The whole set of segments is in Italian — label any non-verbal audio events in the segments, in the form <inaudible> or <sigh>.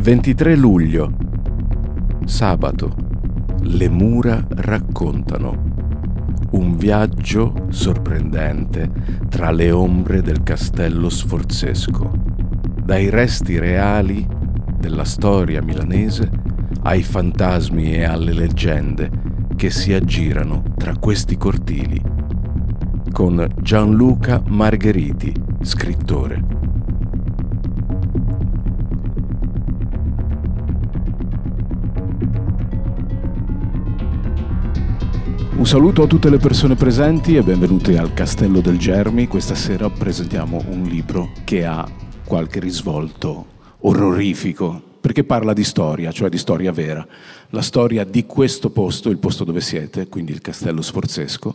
23 luglio. Sabato. Le mura raccontano. Un viaggio sorprendente tra le ombre del castello sforzesco. Dai resti reali della storia milanese ai fantasmi e alle leggende che si aggirano tra questi cortili. Con Gianluca Margheriti, scrittore. Un saluto a tutte le persone presenti e benvenuti al Castello del Germi. Questa sera presentiamo un libro che ha qualche risvolto orrorifico perché parla di storia, cioè di storia vera, la storia di questo posto, il posto dove siete, quindi il Castello Sforzesco,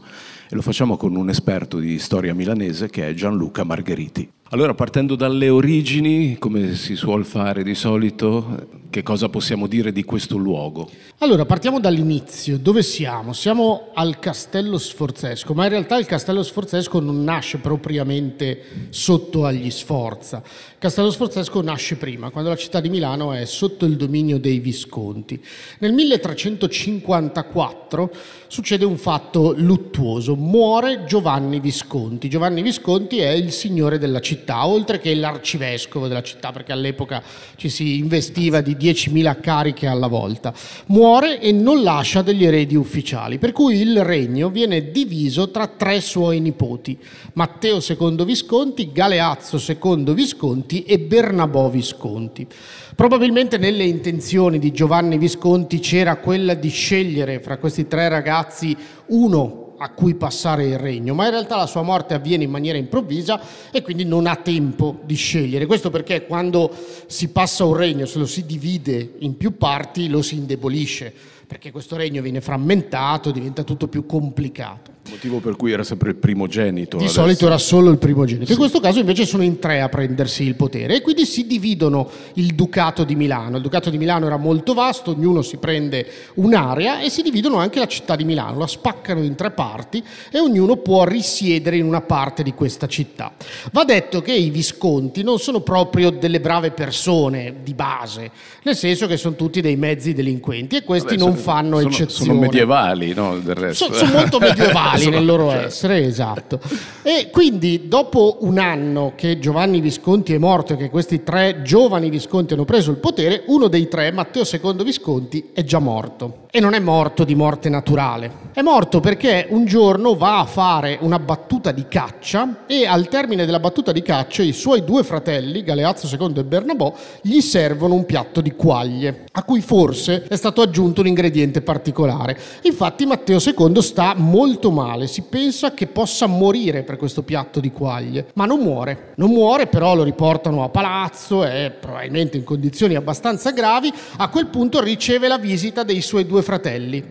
e lo facciamo con un esperto di storia milanese che è Gianluca Margheriti. Allora, partendo dalle origini, come si suol fare di solito, che cosa possiamo dire di questo luogo? Allora, partiamo dall'inizio. Dove siamo? Siamo al Castello Sforzesco, ma in realtà il Castello Sforzesco non nasce propriamente sotto agli Sforza. Il Castello Sforzesco nasce prima, quando la città di Milano è sotto il dominio dei Visconti. Nel 1354 succede un fatto luttuoso, muore Giovanni Visconti. Giovanni Visconti è il signore della città, oltre che l'arcivescovo della città, perché all'epoca ci si investiva di 10.000 cariche alla volta. Muore e non lascia degli eredi ufficiali, per cui il regno viene diviso tra tre suoi nipoti, Matteo II Visconti, Galeazzo II Visconti e Bernabò Visconti. Probabilmente nelle intenzioni di Giovanni Visconti c'era quella di scegliere fra questi tre ragazzi uno a cui passare il regno, ma in realtà la sua morte avviene in maniera improvvisa e quindi non ha tempo di scegliere. Questo perché quando si passa un regno, se lo si divide in più parti, lo si indebolisce, perché questo regno viene frammentato, diventa tutto più complicato. Motivo per cui era sempre il primogenito. Di adesso. solito era solo il primogenito. In questo caso invece sono in tre a prendersi il potere e quindi si dividono il Ducato di Milano. Il Ducato di Milano era molto vasto, ognuno si prende un'area e si dividono anche la città di Milano, la spaccano in tre parti e ognuno può risiedere in una parte di questa città. Va detto che i Visconti non sono proprio delle brave persone di base, nel senso che sono tutti dei mezzi delinquenti e questi Vabbè, non sono- fanno sono, eccezione. Sono medievali, no? Del resto. So- sono molto medievali <laughs> Sono- nel loro cioè, essere, esatto. E quindi dopo un anno che Giovanni Visconti è morto e che questi tre giovani Visconti hanno preso il potere, uno dei tre, Matteo II Visconti, è già morto. E non è morto di morte naturale. È morto perché un giorno va a fare una battuta di caccia e al termine della battuta di caccia i suoi due fratelli, Galeazzo II e Bernabò, gli servono un piatto di quaglie, a cui forse è stato aggiunto un ingrediente particolare. Infatti Matteo II sta molto male, si pensa che possa morire per questo piatto di quaglie, ma non muore. Non muore, però lo riportano a palazzo, è probabilmente in condizioni abbastanza gravi. A quel punto riceve la visita dei suoi due fratelli,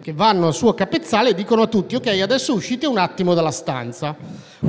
che vanno al suo capezzale e dicono a tutti, ok, adesso uscite un attimo dalla stanza.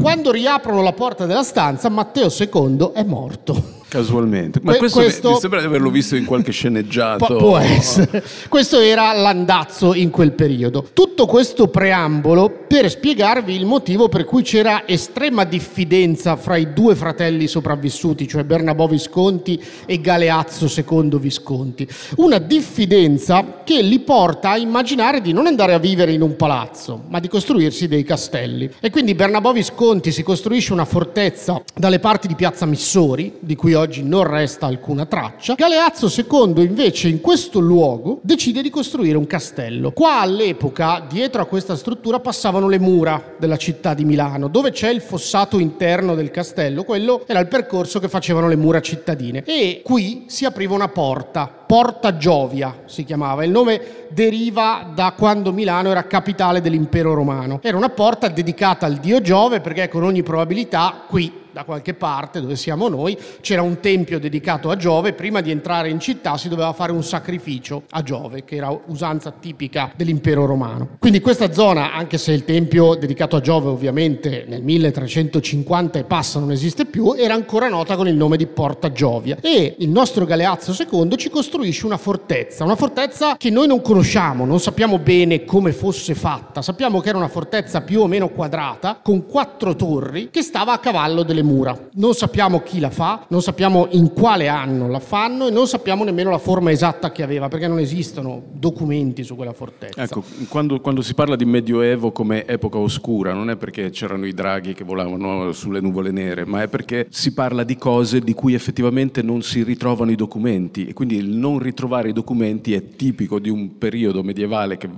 Quando riaprono la porta della stanza, Matteo II è morto. Casualmente. Ma Que- questo, questo- mi sembra di averlo visto in qualche sceneggiato. Pu- può essere. <laughs> Questo era l'andazzo in quel periodo. Tutto questo preambolo per spiegarvi il motivo per cui c'era estrema diffidenza fra i due fratelli sopravvissuti, cioè Bernabò Visconti e Galeazzo II Visconti. Una diffidenza che li porta a immaginare di non andare a vivere in un palazzo, ma di costruirsi dei castelli. E quindi Bernabò Visconti si costruisce una fortezza dalle parti di Piazza Missori, di cui oggi non resta alcuna traccia. Galeazzo II invece in questo luogo decide di costruire un castello. Qua all'epoca, dietro a questa struttura, passavano le mura della città di Milano, dove c'è il fossato interno del castello. Quello era il percorso che facevano le mura cittadine. E qui si apriva una porta, Porta Giovia si chiamava. Il nome deriva da quando Milano era capitale dell'impero romano. Era una porta dedicata al dio Giove perché con ogni probabilità qui da qualche parte dove siamo noi c'era un tempio dedicato a Giove. Prima di entrare in città si doveva fare un sacrificio a Giove, che era usanza tipica dell'impero romano. Quindi questa zona, anche se il tempio dedicato a Giove ovviamente nel 1350 e passa non esiste più, era ancora nota con il nome di Porta Giovia. E il nostro Galeazzo II ci costruisce costruisce una fortezza, una fortezza che noi non conosciamo, non sappiamo bene come fosse fatta, sappiamo che era una fortezza più o meno quadrata con quattro torri che stava a cavallo delle mura. Non sappiamo chi la fa, non sappiamo in quale anno la fanno e non sappiamo nemmeno la forma esatta che aveva perché non esistono documenti su quella fortezza. Ecco, quando, quando si parla di Medioevo come epoca oscura, non è perché c'erano i draghi che volavano sulle nuvole nere, ma è perché si parla di cose di cui effettivamente non si ritrovano i documenti e quindi il non ritrovare i documenti è tipico di un periodo medievale che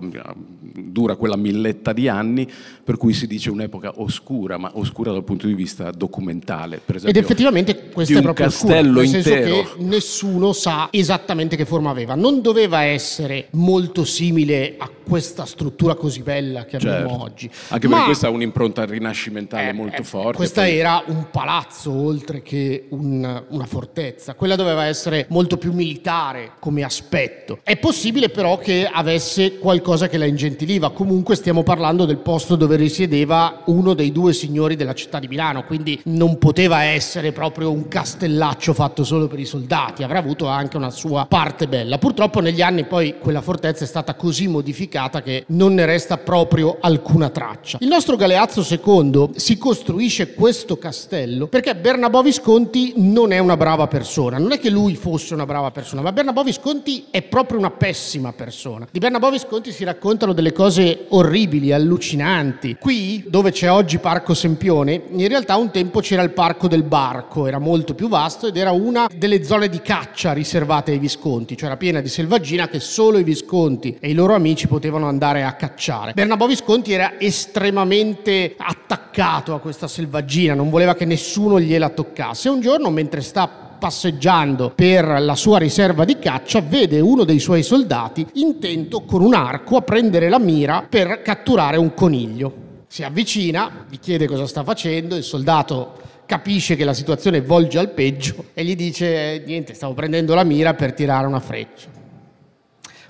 dura quella milletta di anni, per cui si dice un'epoca oscura, ma oscura dal punto di vista documentale. Per esempio, Ed effettivamente questo è proprio castello oscuro, nel intero. senso che nessuno sa esattamente che forma aveva. Non doveva essere molto simile a questa struttura così bella che abbiamo Certo. oggi. Anche Ma- perché questa ha un'impronta rinascimentale eh, molto eh, forte. Questa poi- era un palazzo oltre che un- una fortezza. Quella doveva essere molto più militare come aspetto. È possibile però che avesse qualcosa che la ingentiliva. Comunque stiamo parlando del posto dove risiedeva uno dei due signori della città di Milano, quindi non poteva essere proprio un castellaccio fatto solo per i soldati, avrà avuto anche una sua parte bella. Purtroppo negli anni poi quella fortezza è stata così modificata che non ne resta proprio alcuna traccia. Il nostro Galeazzo II si costruisce questo castello perché Bernabò Visconti non è una brava persona, non è che lui fosse una brava persona, ma Bernabò Visconti è proprio una pessima persona. Di Bernabò Visconti si raccontano delle cose orribili, allucinanti. Qui, dove c'è oggi Parco Sempione, in realtà un tempo c'era il Parco del Barco, era molto più vasto ed era una delle zone di caccia riservate ai Visconti, cioè era piena di selvaggina che solo i Visconti e i loro amici potevano andare a cacciare. Bernabò Visconti era estremamente attaccato a questa selvaggina, non voleva che nessuno gliela toccasse. Un giorno, mentre sta passeggiando per la sua riserva di caccia, vede uno dei suoi soldati intento con un arco a prendere la mira per catturare un coniglio. Si avvicina, gli chiede cosa sta facendo, il soldato capisce che la situazione volge al peggio e gli dice "Eh, niente, stavo prendendo la mira per tirare una freccia.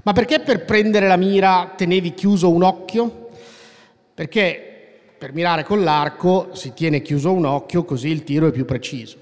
Ma perché per prendere la mira tenevi chiuso un occhio? Perché per mirare con l'arco si tiene chiuso un occhio così il tiro è più preciso.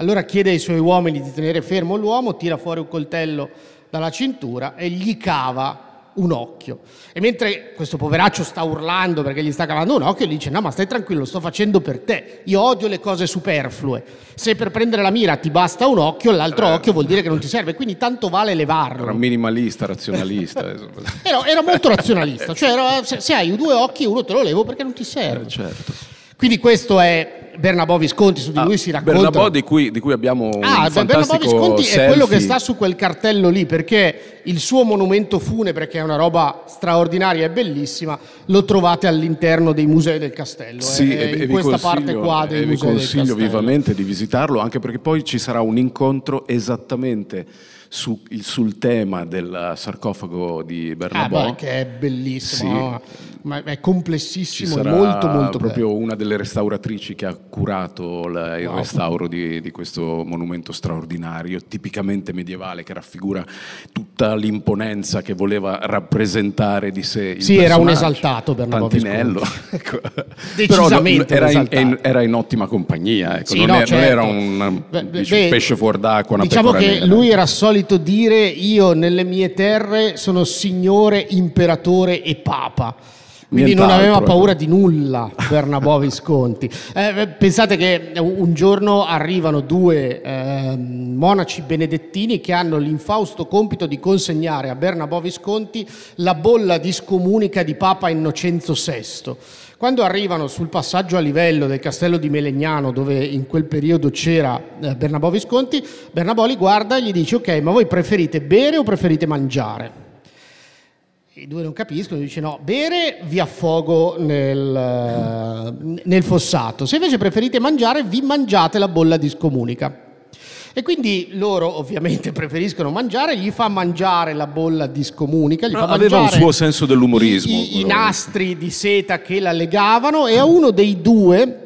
Allora chiede ai suoi uomini di tenere fermo l'uomo, tira fuori un coltello dalla cintura e gli cava un occhio. E mentre questo poveraccio sta urlando perché gli sta cavando un occhio, gli dice: No, ma stai tranquillo, lo sto facendo per te. Io odio le cose superflue. Se per prendere la mira ti basta un occhio, l'altro occhio vuol dire che non ti serve. Quindi tanto vale levarlo. Era minimalista, razionalista. <laughs> Era, era molto razionalista, cioè era- se, se hai due occhi uno te lo levo perché non ti serve. Eh, certo. Quindi questo è Bernabò Visconti, su di lui si racconta. Bernabò di cui, di cui abbiamo Ah, Bernabò Visconti selfie. è quello che sta su quel cartello lì perché il suo monumento funebre, che è una roba straordinaria e bellissima, lo trovate all'interno dei musei del castello. Sì, eh, e, e questa parte qua dei e vi del consiglio vivamente di visitarlo, anche perché poi ci sarà un incontro esattamente su- il- sul tema del sarcofago di Ah, Bernabò. beh, che è bellissimo, Sì. ma è Ci complessissimo, sarà molto molto proprio bello. una delle restauratrici che ha curato il Wow. restauro di, di questo monumento straordinario, tipicamente medievale, che raffigura tutta l'imponenza che voleva rappresentare di sé il Sì, era un esaltato Bernabò Pantinello. Visconti. <laughs> ecco. Decisamente Però era, in, era in ottima compagnia, ecco. Sì, non, no, è- non certo. era un, Beh, dici, beh, pesce fuor d'acqua, una Diciamo che nera. lui era solito dire io nelle mie terre sono signore, imperatore e papa. Quindi non Nient'altro, aveva ecco. paura di nulla Bernabò Visconti. Eh, pensate che un giorno arrivano due ehm, monaci benedettini che hanno l'infausto compito di consegnare a Bernabò Visconti la bolla di scomunica di Papa Innocenzo VI. Quando arrivano sul passaggio a livello del castello di Melegnano, dove in quel periodo c'era eh, Bernabò Visconti, Bernabò li guarda e gli dice: Ok, ma voi preferite bere o preferite mangiare? I due non capiscono, dice no, bere vi affogo nel, eh, nel fossato, se invece preferite mangiare vi mangiate la bolla di scomunica. E quindi loro ovviamente <laughs> preferiscono mangiare, gli fa mangiare la bolla di scomunica, gli Però fa aveva un suo senso dell'umorismo, i, i nastri di seta che la legavano e a uno dei due,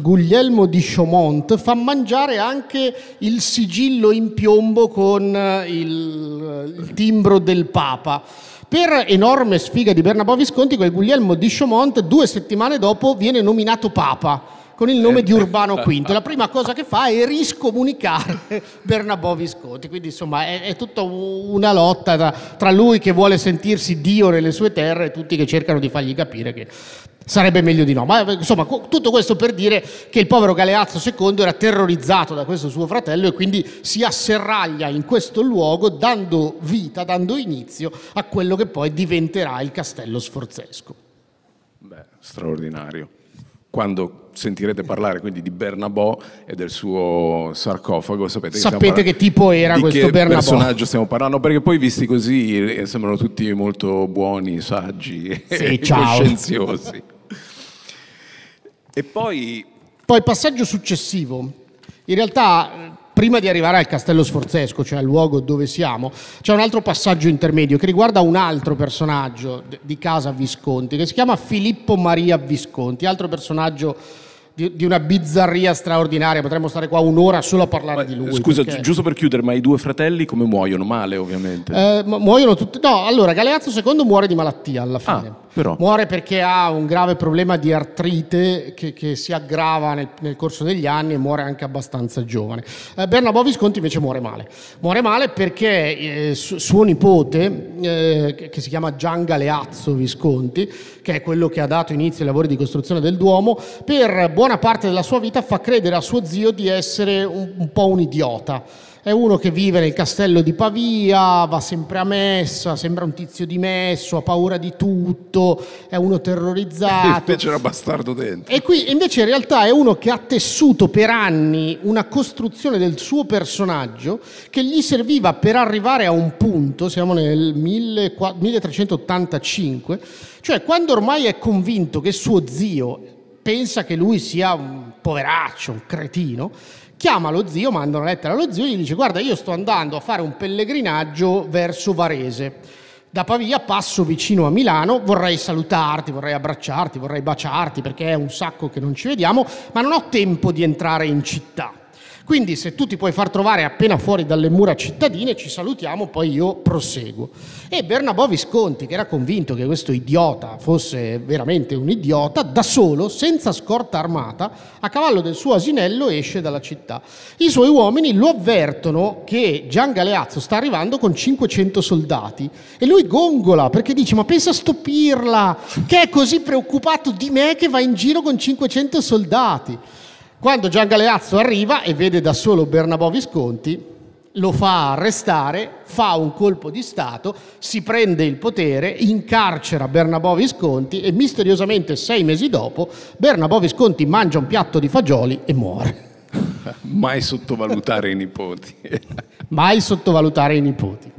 Guglielmo di Chaumont, fa mangiare anche il sigillo in piombo con eh, il, il timbro del Papa. Per enorme sfiga di Bernabò Visconti, quel Guglielmo di Chaumont due settimane dopo viene nominato Papa. Con il nome di Urbano V. La prima cosa che fa è riscomunicare <laughs> Bernabò Visconti. Quindi insomma è, è tutta una lotta tra, tra lui che vuole sentirsi Dio nelle sue terre e tutti che cercano di fargli capire che Sarebbe meglio di no, ma insomma tutto questo per dire che il povero Galeazzo II era terrorizzato da questo suo fratello e quindi si asserraglia in questo luogo dando vita, dando inizio a quello che poi diventerà il castello sforzesco. Beh, straordinario. Quando sentirete parlare quindi di Bernabò e del suo sarcofago, sapete, sapete che, che tipo era questo Bernabò. Personaggio stiamo parlando? Perché poi visti così eh, sembrano tutti molto buoni, saggi sì, <laughs> e coscienziosi. E poi... Poi passaggio successivo. In realtà prima di arrivare al castello sforzesco, cioè al luogo dove siamo, c'è un altro passaggio intermedio che riguarda un altro personaggio di casa Visconti, che si chiama Filippo Maria Visconti, altro personaggio di, di, una bizzarria straordinaria. Potremmo stare qua un'ora solo a parlare ma, di lui. Scusa, perché... giusto per chiudere, ma i due fratelli come muoiono? Male, ovviamente. Eh, muoiono tutti. No, allora, Galeazzo II muore di malattia alla fine. Ah, però. Muore perché ha un grave problema di artrite che, che si aggrava nel, nel, corso degli anni e muore anche abbastanza giovane. Eh, Bernabò Visconti invece muore male. Muore male perché eh, su, suo nipote, eh, che si chiama Gian Galeazzo Visconti, che è quello che ha dato inizio ai lavori di costruzione del Duomo, per buona parte della sua vita fa credere a suo zio di essere un, un po' un idiota è uno che vive nel castello di Pavia, va sempre a messa, sembra un tizio dimesso, ha paura di tutto, è uno terrorizzato. E <laughs> invece era bastardo dentro. E qui invece in realtà è uno che ha tessuto per anni una costruzione del suo personaggio che gli serviva per arrivare a un punto, siamo nel 1385, cioè quando ormai è convinto che suo zio pensa che lui sia un poveraccio, un cretino, chiama lo zio, manda una lettera allo zio e gli dice guarda io sto andando a fare un pellegrinaggio verso Varese. Da Pavia passo vicino a Milano, vorrei salutarti, vorrei abbracciarti, vorrei baciarti perché è un sacco che non ci vediamo, ma non ho tempo di entrare in città. Quindi se tu ti puoi far trovare appena fuori dalle mura cittadine, ci salutiamo, poi io proseguo. E Bernabò Visconti, che era convinto che questo idiota fosse veramente un idiota, da solo, senza scorta armata, a cavallo del suo asinello esce dalla città. I suoi uomini lo avvertono che Gian Galeazzo sta arrivando con 500 soldati e lui gongola perché dice ma pensa a stupirla, che è così preoccupato di me che va in giro con 500 soldati. Quando Gian Galeazzo arriva e vede da solo Bernabò Visconti, lo fa arrestare, fa un colpo di Stato, si prende il potere, incarcera Bernabò Visconti e misteriosamente sei mesi dopo Bernabò Visconti mangia un piatto di fagioli e muore. <laughs> Mai sottovalutare i nipoti. Mai sottovalutare i nipoti.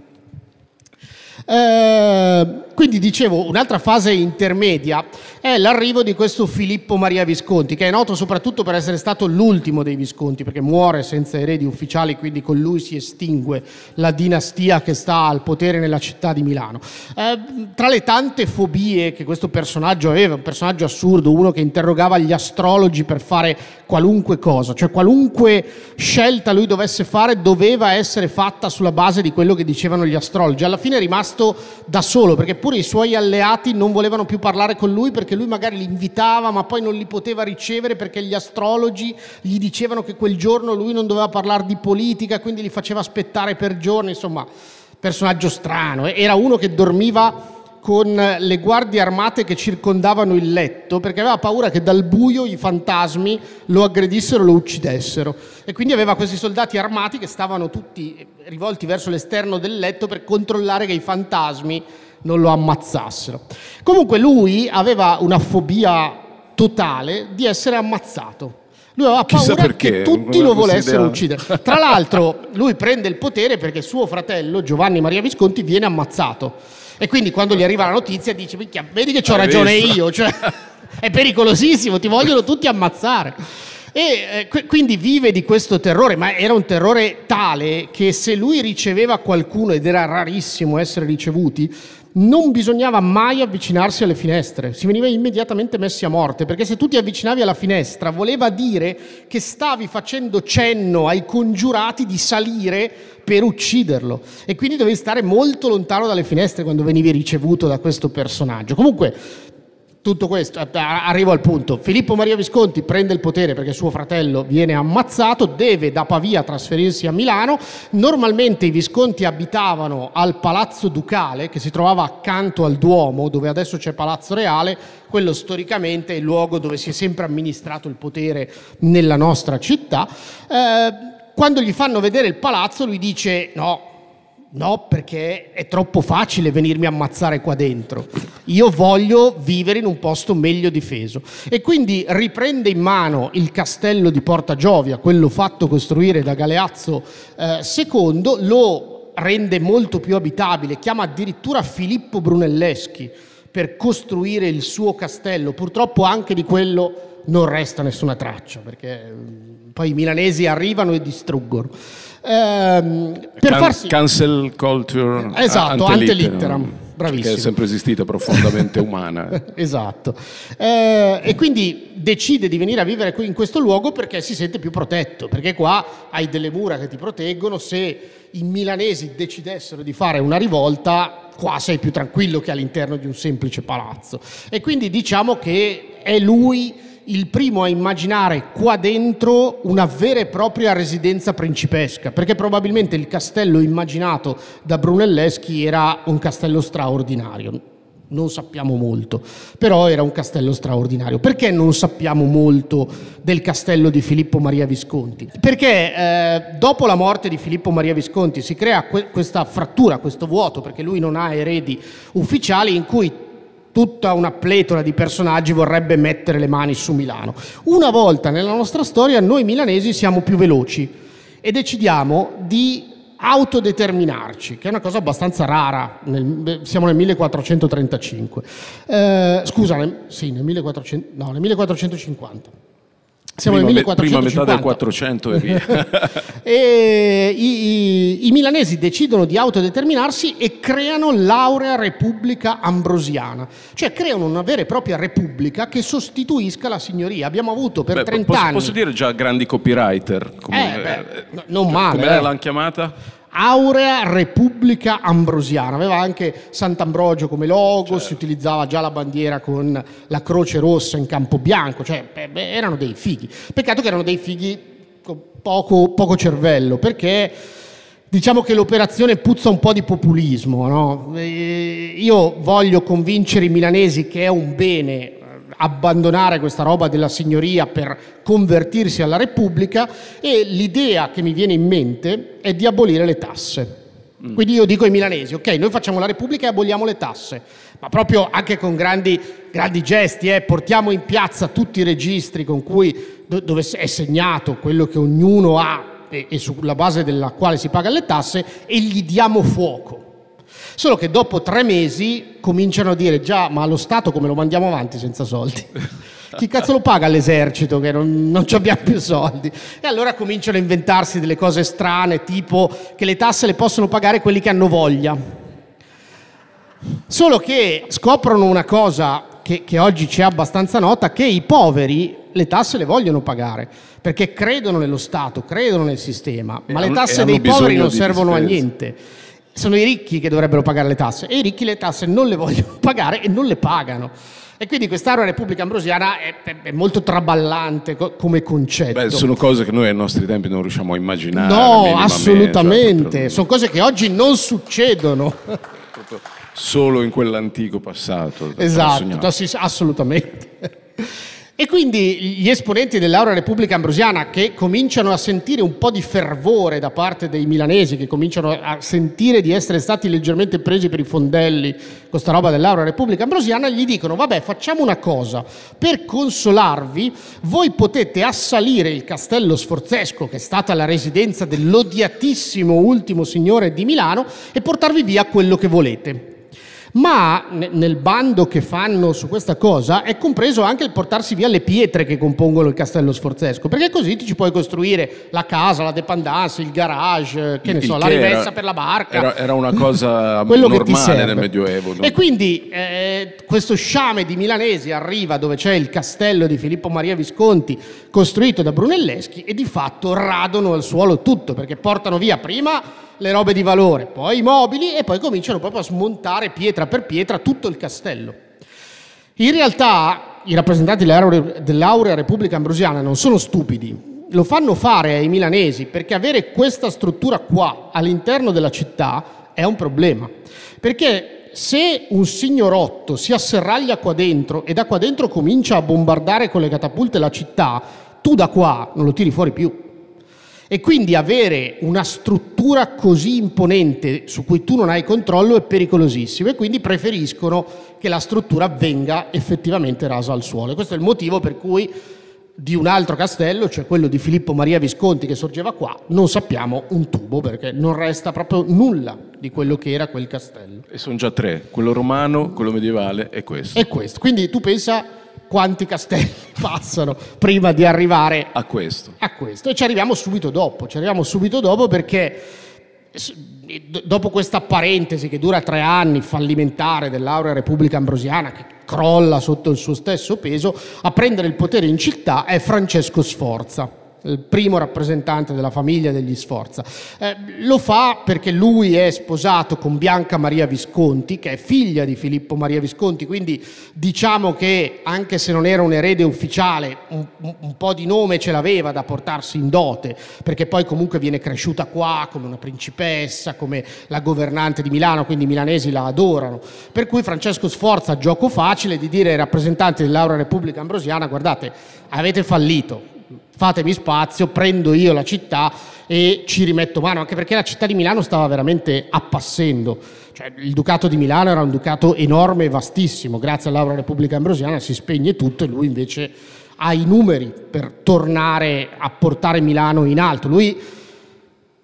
Eh, quindi dicevo, un'altra fase intermedia è l'arrivo di questo Filippo Maria Visconti, che è noto soprattutto per essere stato l'ultimo dei Visconti, perché muore senza eredi ufficiali, quindi con lui si estingue la dinastia che sta al potere nella città di Milano. Eh, tra le tante fobie che questo personaggio aveva, un personaggio assurdo, uno che interrogava gli astrologi per fare qualunque cosa, cioè qualunque scelta lui dovesse fare doveva essere fatta sulla base di quello che dicevano gli astrologi. Alla fine è rimasto da solo, perché pure i suoi alleati non volevano più parlare con lui perché lui magari li invitava ma poi non li poteva ricevere perché gli astrologi gli dicevano che quel giorno lui non doveva parlare di politica, quindi li faceva aspettare per giorni, insomma, personaggio strano. Era uno che dormiva con le guardie armate che circondavano il letto perché aveva paura che dal buio i fantasmi lo aggredissero e lo uccidessero. E quindi aveva questi soldati armati che stavano tutti rivolti verso l'esterno del letto per controllare che i fantasmi non lo ammazzassero. Comunque lui aveva una fobia totale di essere ammazzato. Lui aveva paura perché, che tutti lo volessero uccidere. Tra l'altro, lui prende il potere perché suo fratello Giovanni Maria Visconti viene ammazzato. E quindi quando gli arriva la notizia dice: Vedi che ho ragione io, cioè, <laughs> è pericolosissimo, ti vogliono tutti ammazzare. E eh, quindi vive di questo terrore, ma era un terrore tale che se lui riceveva qualcuno, ed era rarissimo essere ricevuti, non bisognava mai avvicinarsi alle finestre, si veniva immediatamente messi a morte, perché se tu ti avvicinavi alla finestra voleva dire che stavi facendo cenno ai congiurati di salire per ucciderlo e quindi dovevi stare molto lontano dalle finestre quando venivi ricevuto da questo personaggio. Comunque tutto questo, arrivo al punto. Filippo Maria Visconti prende il potere perché suo fratello viene ammazzato, deve da Pavia trasferirsi a Milano. Normalmente i Visconti abitavano al Palazzo Ducale, che si trovava accanto al Duomo, dove adesso c'è Palazzo Reale. Quello storicamente è il luogo dove si è sempre amministrato il potere nella nostra città. Eh, quando gli fanno vedere il palazzo, lui dice: No, No, perché è troppo facile venirmi a ammazzare qua dentro. Io voglio vivere in un posto meglio difeso. E quindi riprende in mano il castello di Porta Giovia, quello fatto costruire da Galeazzo eh, II, lo rende molto più abitabile, chiama addirittura Filippo Brunelleschi per costruire il suo castello. Purtroppo anche di quello non resta nessuna traccia, perché mm, poi i milanesi arrivano e distruggono. Ehm, per Can- farsi... Cancel culture esatto, antelitteram. Bravissimo. Che è sempre esistita profondamente umana. <laughs> esatto. Eh, e quindi decide di venire a vivere qui in questo luogo perché si sente più protetto, perché qua hai delle mura che ti proteggono, se i milanesi decidessero di fare una rivolta, qua sei più tranquillo che all'interno di un semplice palazzo. E quindi diciamo che è lui il primo a immaginare qua dentro una vera e propria residenza principesca, perché probabilmente il castello immaginato da Brunelleschi era un castello straordinario. Non sappiamo molto, però era un castello straordinario. Perché non sappiamo molto del castello di Filippo Maria Visconti? Perché eh, dopo la morte di Filippo Maria Visconti si crea que- questa frattura, questo vuoto, perché lui non ha eredi ufficiali in cui tutta una pletora di personaggi vorrebbe mettere le mani su Milano. Una volta nella nostra storia noi milanesi siamo più veloci e decidiamo di autodeterminarci, che è una cosa abbastanza rara, nel, siamo nel 1435. Eh, scusa, nel, sì, nel, 1400, no, nel 1450. Siamo prima, nel 1450. Prima metà del 400 e via. <laughs> e i, i, i, milanesi decidono di autodeterminarsi e creano l'Aurea Repubblica Ambrosiana, cioè creano una vera e propria repubblica che sostituisca la signoria. Abbiamo avuto per Beh, 30 posso, anni... Posso dire già grandi copywriter? Come, eh, beh, non male. Come eh. l'hanno chiamata? Aurea Repubblica Ambrosiana, aveva anche Sant'Ambrogio come logo, certo. si utilizzava già la bandiera con la croce rossa in campo bianco, cioè beh, erano dei fighi. Peccato che erano dei fighi con poco, poco cervello, perché diciamo che l'operazione puzza un po' di populismo. No? Io voglio convincere i milanesi che è un bene abbandonare questa roba della signoria per convertirsi alla Repubblica e l'idea che mi viene in mente è di abolire le tasse. Mm. Quindi io dico ai milanesi, ok, noi facciamo la Repubblica e aboliamo le tasse, ma proprio anche con grandi, grandi gesti, eh, portiamo in piazza tutti i registri con cui, dove è segnato quello che ognuno ha e, e sulla base della quale si paga le tasse e gli diamo fuoco. Solo che dopo tre mesi cominciano a dire già, ma lo Stato come lo mandiamo avanti senza soldi? <laughs> Chi cazzo lo paga all'esercito che non, non abbiamo più soldi? E allora cominciano a inventarsi delle cose strane, tipo che le tasse le possono pagare quelli che hanno voglia. Solo che scoprono una cosa che, che oggi c'è abbastanza nota, che i poveri le tasse le vogliono pagare perché credono nello Stato, credono nel sistema, ma le tasse dei poveri non servono a niente sono i ricchi che dovrebbero pagare le tasse e i ricchi le tasse non le vogliono <laughs> pagare e non le pagano. E quindi quest'area Repubblica Ambrosiana è, è, molto traballante co- come concetto. Beh, sono cose che noi ai nostri tempi non riusciamo a immaginare. No, assolutamente. Cioè, sono cose che oggi non succedono. Solo in quell'antico passato. Esatto, assolutamente. E quindi gli esponenti dell'Aura Repubblica Ambrosiana che cominciano a sentire un po' di fervore da parte dei milanesi, che cominciano a sentire di essere stati leggermente presi per i fondelli con sta roba dell'Aura Repubblica Ambrosiana, gli dicono vabbè facciamo una cosa, per consolarvi voi potete assalire il castello sforzesco che è stata la residenza dell'odiatissimo ultimo signore di Milano e portarvi via quello che volete ma nel bando che fanno su questa cosa è compreso anche il portarsi via le pietre che compongono il castello sforzesco, perché così ti ci puoi costruire la casa, la dependance, il garage, che ne so, la rimessa era, per la barca. Era, era una cosa <laughs> normale nel Medioevo. No? E quindi eh, questo sciame di milanesi arriva dove c'è il castello di Filippo Maria Visconti costruito da Brunelleschi e di fatto radono al suolo tutto, perché portano via prima le robe di valore, poi i mobili e poi cominciano proprio a smontare pietra per pietra tutto il castello. In realtà i rappresentanti dell'Aurea Repubblica Ambrosiana non sono stupidi, lo fanno fare ai milanesi perché avere questa struttura qua all'interno della città è un problema. Perché se un signorotto si asserraglia qua dentro e da qua dentro comincia a bombardare con le catapulte la città, tu da qua non lo tiri fuori più. E quindi avere una struttura così imponente su cui tu non hai controllo è pericolosissimo e quindi preferiscono che la struttura venga effettivamente rasa al suolo. questo è il motivo per cui di un altro castello, cioè quello di Filippo Maria Visconti che sorgeva qua, non sappiamo un tubo perché non resta proprio nulla di quello che era quel castello. E sono già tre, quello romano, quello medievale e questo. E questo. Quindi tu pensa quanti castelli <laughs> passano prima di arrivare a questo. a questo. E ci arriviamo subito dopo, ci arriviamo subito dopo perché dopo questa parentesi che dura tre anni, fallimentare dell'Aurea Repubblica Ambrosiana, che crolla sotto il suo stesso peso, a prendere il potere in città è Francesco Sforza il primo rappresentante della famiglia degli Sforza. Eh, lo fa perché lui è sposato con Bianca Maria Visconti, che è figlia di Filippo Maria Visconti, quindi diciamo che anche se non era un erede ufficiale, un, un po' di nome ce l'aveva da portarsi in dote, perché poi comunque viene cresciuta qua come una principessa, come la governante di Milano, quindi i milanesi la adorano. Per cui Francesco Sforza gioco facile di dire ai rappresentanti dell'Aura Repubblica Ambrosiana, guardate, avete fallito, fatemi spazio, prendo io la città e ci rimetto mano, anche perché la città di Milano stava veramente appassendo. Cioè, il Ducato di Milano era un ducato enorme e vastissimo, grazie all'Aura Repubblica Ambrosiana si spegne tutto e lui invece ha i numeri per tornare a portare Milano in alto. Lui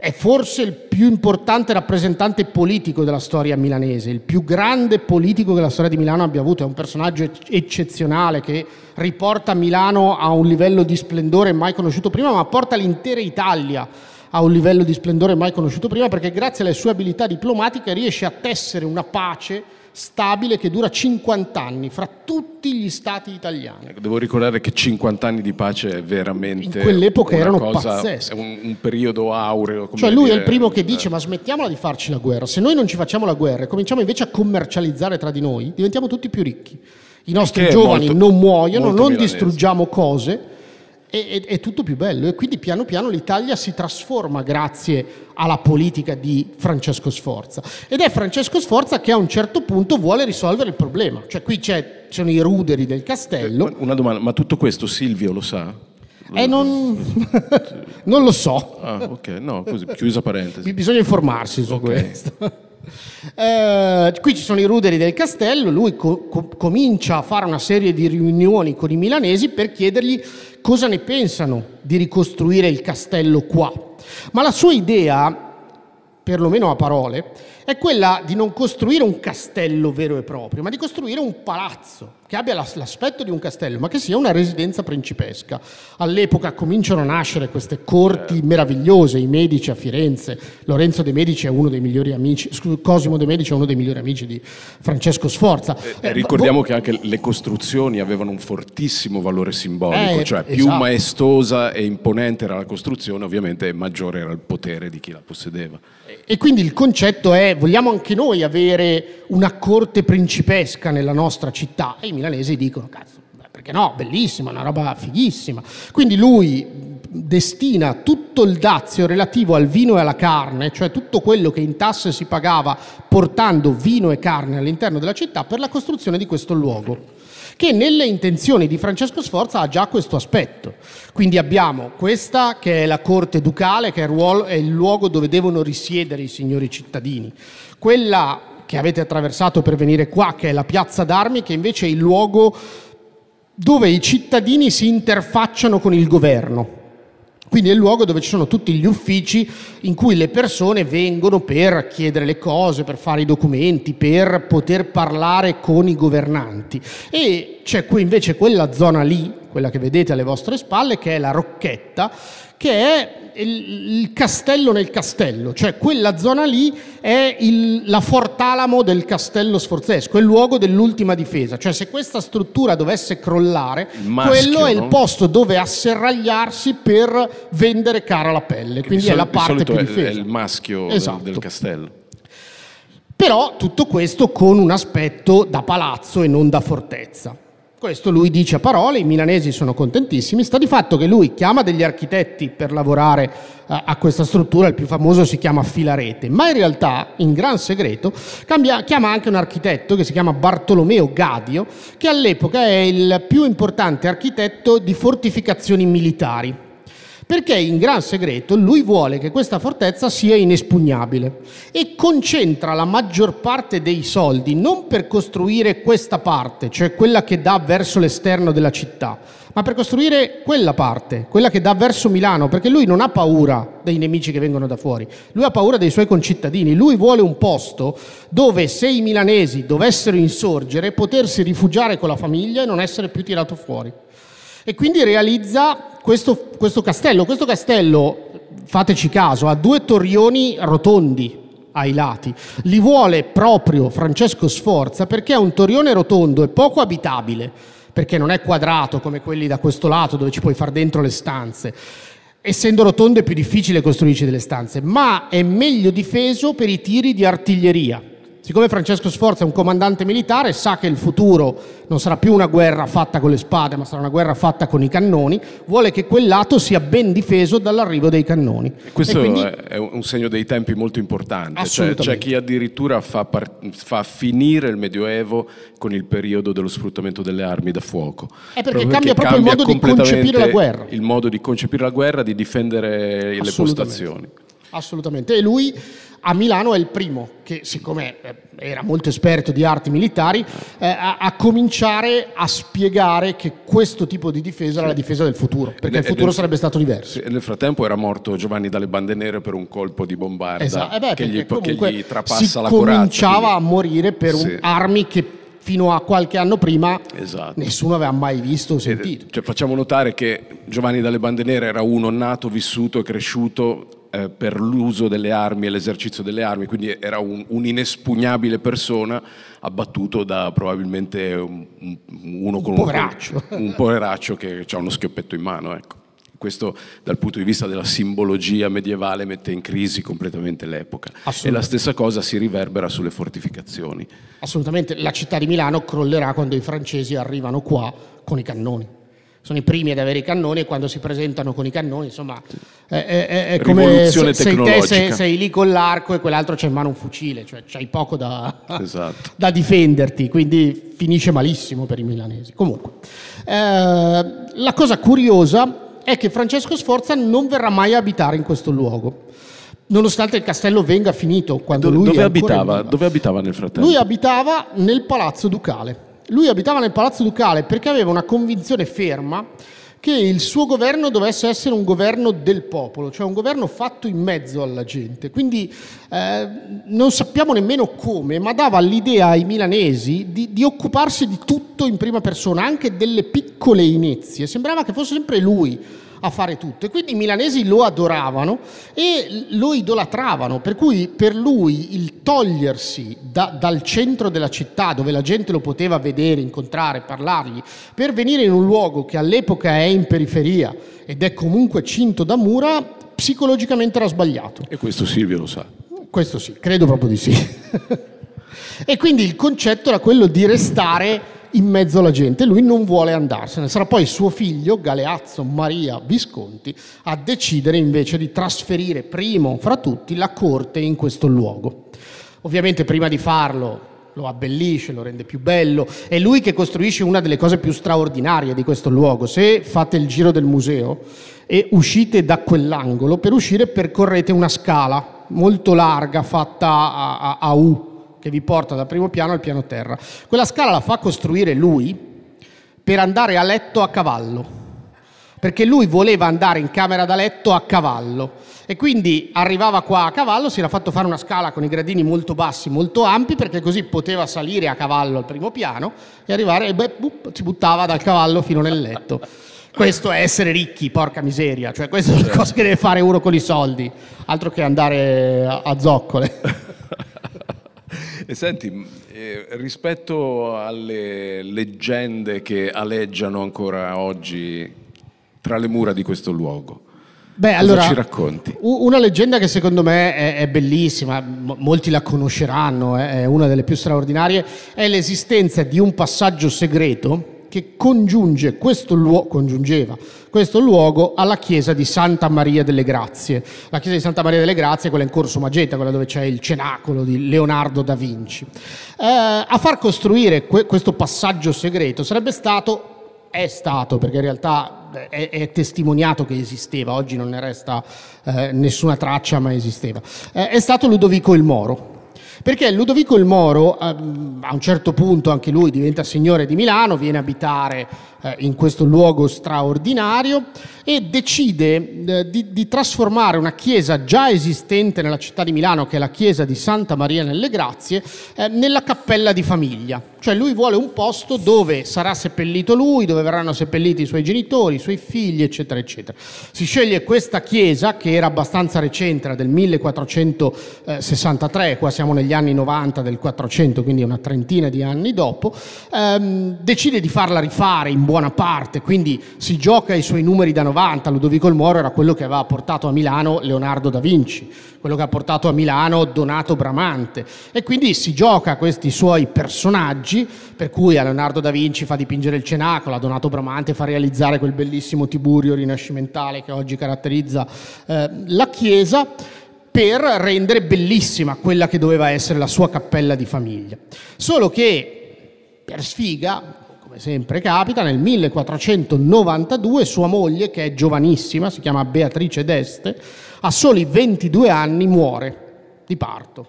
è forse il più importante rappresentante politico della storia milanese, il più grande politico che la storia di Milano abbia avuto, è un personaggio eccezionale che riporta Milano a un livello di splendore mai conosciuto prima, ma porta l'intera Italia a un livello di splendore mai conosciuto prima perché grazie alle sue abilità diplomatiche riesce a tessere una pace stabile che dura 50 anni fra tutti gli stati italiani. Ecco, devo ricordare che 50 anni di pace è veramente... In quell'epoca erano cosa, pazzeschi. È un, un, periodo aureo. Cioè lui dire, è il primo che dice ma smettiamola di farci la guerra. Se noi non ci facciamo la guerra e cominciamo invece a commercializzare tra di noi, diventiamo tutti più ricchi. I nostri giovani molto, non muoiono, non milanese. distruggiamo cose è, è, tutto più bello e quindi piano piano l'Italia si trasforma grazie alla politica di Francesco Sforza ed è Francesco Sforza che a un certo punto vuole risolvere il problema, cioè qui ci sono i ruderi del castello. Eh, una domanda, ma tutto questo Silvio lo sa? Eh, non... <laughs> non lo so. Ah, ok, no, così, chiusa parentesi. Bisogna informarsi su okay. questo. Eh, qui ci sono i ruderi del castello, lui co- co- comincia a fare una serie di riunioni con i milanesi per chiedergli cosa ne pensano di ricostruire il castello qua. Ma la sua idea, perlomeno a parole, è quella di non costruire un castello vero e proprio, ma di costruire un palazzo che abbia l'aspetto di un castello, ma che sia una residenza principesca. All'epoca cominciano a nascere queste corti meravigliose, i Medici a Firenze, Lorenzo de' Medici è uno dei migliori amici, Cosimo de' Medici è uno dei migliori amici di Francesco Sforza. Eh, eh, ricordiamo vo- che anche le costruzioni avevano un fortissimo valore simbolico, eh, cioè più esatto. maestosa e imponente era la costruzione, ovviamente maggiore era il potere di chi la possedeva. E quindi il concetto è, vogliamo anche noi avere una corte principesca nella nostra città? E i milanesi dicono, cazzo, perché no, bellissima, una roba fighissima. Quindi lui destina tutto il dazio relativo al vino e alla carne, cioè tutto quello che in tasse si pagava portando vino e carne all'interno della città per la costruzione di questo luogo che nelle intenzioni di Francesco Sforza ha già questo aspetto. Quindi abbiamo questa che è la corte ducale, che è il luogo dove devono risiedere i signori cittadini. Quella che avete attraversato per venire qua, che è la piazza d'armi, che invece è il luogo dove i cittadini si interfacciano con il governo. Quindi è il luogo dove ci sono tutti gli uffici in cui le persone vengono per chiedere le cose, per fare i documenti, per poter parlare con i governanti. E c'è qui invece quella zona lì, quella che vedete alle vostre spalle, che è la Rocchetta, che è il, il castello nel castello, cioè quella zona lì è il, la fortalamo del castello sforzesco, è il luogo dell'ultima difesa, cioè se questa struttura dovesse crollare, maschio, quello è il posto dove asserragliarsi per vendere cara la pelle, quindi è la parte più difesa. È il maschio esatto. del castello. Però tutto questo con un aspetto da palazzo e non da fortezza. Questo lui dice a parole, i milanesi sono contentissimi, sta di fatto che lui chiama degli architetti per lavorare eh, a questa struttura, il più famoso si chiama Filarete, ma in realtà, in gran segreto, cambia, chiama anche un architetto che si chiama Bartolomeo Gadio, che all'epoca è il più importante architetto di fortificazioni militari perché in gran segreto lui vuole che questa fortezza sia inespugnabile e concentra la maggior parte dei soldi non per costruire questa parte, cioè quella che dà verso l'esterno della città, ma per costruire quella parte, quella che dà verso Milano, perché lui non ha paura dei nemici che vengono da fuori, lui ha paura dei suoi concittadini, lui vuole un posto dove se i milanesi dovessero insorgere potersi rifugiare con la famiglia e non essere più tirato fuori. E quindi realizza questo, questo castello. Questo castello, fateci caso, ha due torrioni rotondi ai lati. Li vuole proprio Francesco Sforza perché è un torrione rotondo e poco abitabile, perché non è quadrato come quelli da questo lato dove ci puoi far dentro le stanze. Essendo rotondo è più difficile costruirci delle stanze, ma è meglio difeso per i tiri di artiglieria Siccome Francesco Sforza è un comandante militare, sa che il futuro non sarà più una guerra fatta con le spade, ma sarà una guerra fatta con i cannoni, vuole che quel lato sia ben difeso dall'arrivo dei cannoni. Questo quindi... è un segno dei tempi molto importante, cioè, c'è chi addirittura fa, par- fa, finire il Medioevo con il periodo dello sfruttamento delle armi da fuoco. È perché proprio cambia proprio il modo di concepire la guerra. Il modo di concepire la guerra, di difendere le postazioni. Assolutamente. E lui a Milano è il primo che, siccome eh, era molto esperto di arti militari, eh, a, a, cominciare a spiegare che questo tipo di difesa era la difesa del futuro, perché il futuro nel, sarebbe stato diverso. Nel frattempo era morto Giovanni dalle Bande Nere per un colpo di bombarda esatto. eh beh, che, gli, che, gli, trapassa la corazza. cominciava quindi... a morire per sì. un, armi che fino a qualche anno prima esatto. nessuno aveva mai visto o sentito. Cioè, facciamo notare che Giovanni dalle Bande Nere era uno nato, vissuto e cresciuto eh, per l'uso delle armi e l'esercizio delle armi, quindi era un, un'inespugnabile persona abbattuto da probabilmente un, uno con un poveraccio, un, un poveraccio che ha uno schioppetto in mano. Ecco. Questo dal punto di vista della simbologia medievale mette in crisi completamente l'epoca. E la stessa cosa si riverbera sulle fortificazioni. Assolutamente, la città di Milano crollerà quando i francesi arrivano qua con i cannoni sono i primi ad avere i cannoni e quando si presentano con i cannoni, insomma, è, è, è come se, sei te sei, sei, lì con l'arco e quell'altro c'è in mano un fucile, cioè c'hai poco da, esatto. <laughs> da difenderti, quindi finisce malissimo per i milanesi. Comunque, eh, la cosa curiosa è che Francesco Sforza non verrà mai a abitare in questo luogo nonostante il castello venga finito quando Do, lui dove abitava? dove abitava nel frattempo? Lui abitava nel palazzo ducale lui abitava nel Palazzo Ducale perché aveva una convinzione ferma che il suo governo dovesse essere un governo del popolo, cioè un governo fatto in mezzo alla gente. Quindi eh, non sappiamo nemmeno come, ma dava l'idea ai milanesi di, di, occuparsi di tutto in prima persona, anche delle piccole inezie. Sembrava che fosse sempre lui a fare tutto. E quindi i milanesi lo adoravano e lo idolatravano, per cui per lui il togliersi da, dal centro della città, dove la gente lo poteva vedere, incontrare, parlargli, per venire in un luogo che all'epoca è in periferia ed è comunque cinto da mura, psicologicamente era sbagliato. E questo Silvio lo sa. Questo sì, credo proprio di sì. <laughs> e quindi il concetto era quello di restare in mezzo alla gente, lui non vuole andarsene. Sarà poi suo figlio, Galeazzo Maria Visconti, a decidere invece di trasferire primo fra tutti la corte in questo luogo. Ovviamente prima di farlo lo abbellisce, lo rende più bello, è lui che costruisce una delle cose più straordinarie di questo luogo. Se fate il giro del museo e uscite da quell'angolo, per uscire percorrete una scala molto larga fatta a, a, a U, che vi porta dal primo piano al piano terra. Quella scala la fa costruire lui per andare a letto a cavallo, perché lui voleva andare in camera da letto a cavallo e quindi arrivava qua a cavallo, si era fatto fare una scala con i gradini molto bassi, molto ampi, perché così poteva salire a cavallo al primo piano e arrivare e beh, bup, si buttava dal cavallo fino nel letto. Questo è essere ricchi, porca miseria, cioè questo è una cosa che deve fare uno con i soldi, altro che andare a zoccole. <laughs> E senti, eh, rispetto alle leggende che aleggiano ancora oggi tra le mura di questo luogo, Beh, allora, ci racconti? Una leggenda che secondo me è, è bellissima, molti la conosceranno, è una delle più straordinarie, è l'esistenza di un passaggio segreto che congiunge questo luogo, congiungeva questo luogo alla chiesa di Santa Maria delle Grazie. La chiesa di Santa Maria delle Grazie è quella in Corso Magenta, quella dove c'è il cenacolo di Leonardo da Vinci. Eh, a far costruire que- questo passaggio segreto sarebbe stato è stato, perché in realtà è, è, testimoniato che esisteva, oggi non ne resta eh, nessuna traccia, ma esisteva, eh, è stato Ludovico il Moro. Perché Ludovico il Moro ehm, a un certo punto anche lui diventa signore di Milano, viene a abitare eh, in questo luogo straordinario e decide eh, di, di, trasformare una chiesa già esistente nella città di Milano, che è la chiesa di Santa Maria nelle Grazie, eh, nella cappella di famiglia. Cioè lui vuole un posto dove sarà seppellito lui, dove verranno seppelliti i suoi genitori, i suoi figli, eccetera, eccetera. Si sceglie questa chiesa, che era abbastanza recente, era del 1463, qua siamo negli anni 90 del 400, quindi una trentina di anni dopo, ehm, decide di farla rifare in buona parte, quindi si gioca i suoi numeri da 90. Ludovico il Moro era quello che aveva portato a Milano Leonardo da Vinci, quello che ha portato a Milano Donato Bramante e quindi si gioca questi suoi personaggi, per cui a Leonardo da Vinci fa dipingere il cenacolo, a Donato Bramante fa realizzare quel bellissimo tiburio rinascimentale che oggi caratterizza eh, la chiesa per rendere bellissima quella che doveva essere la sua cappella di famiglia. Solo che per sfiga, come sempre capita, nel 1492 sua moglie, che è giovanissima, si chiama Beatrice d'Este, a soli 22 anni muore di parto.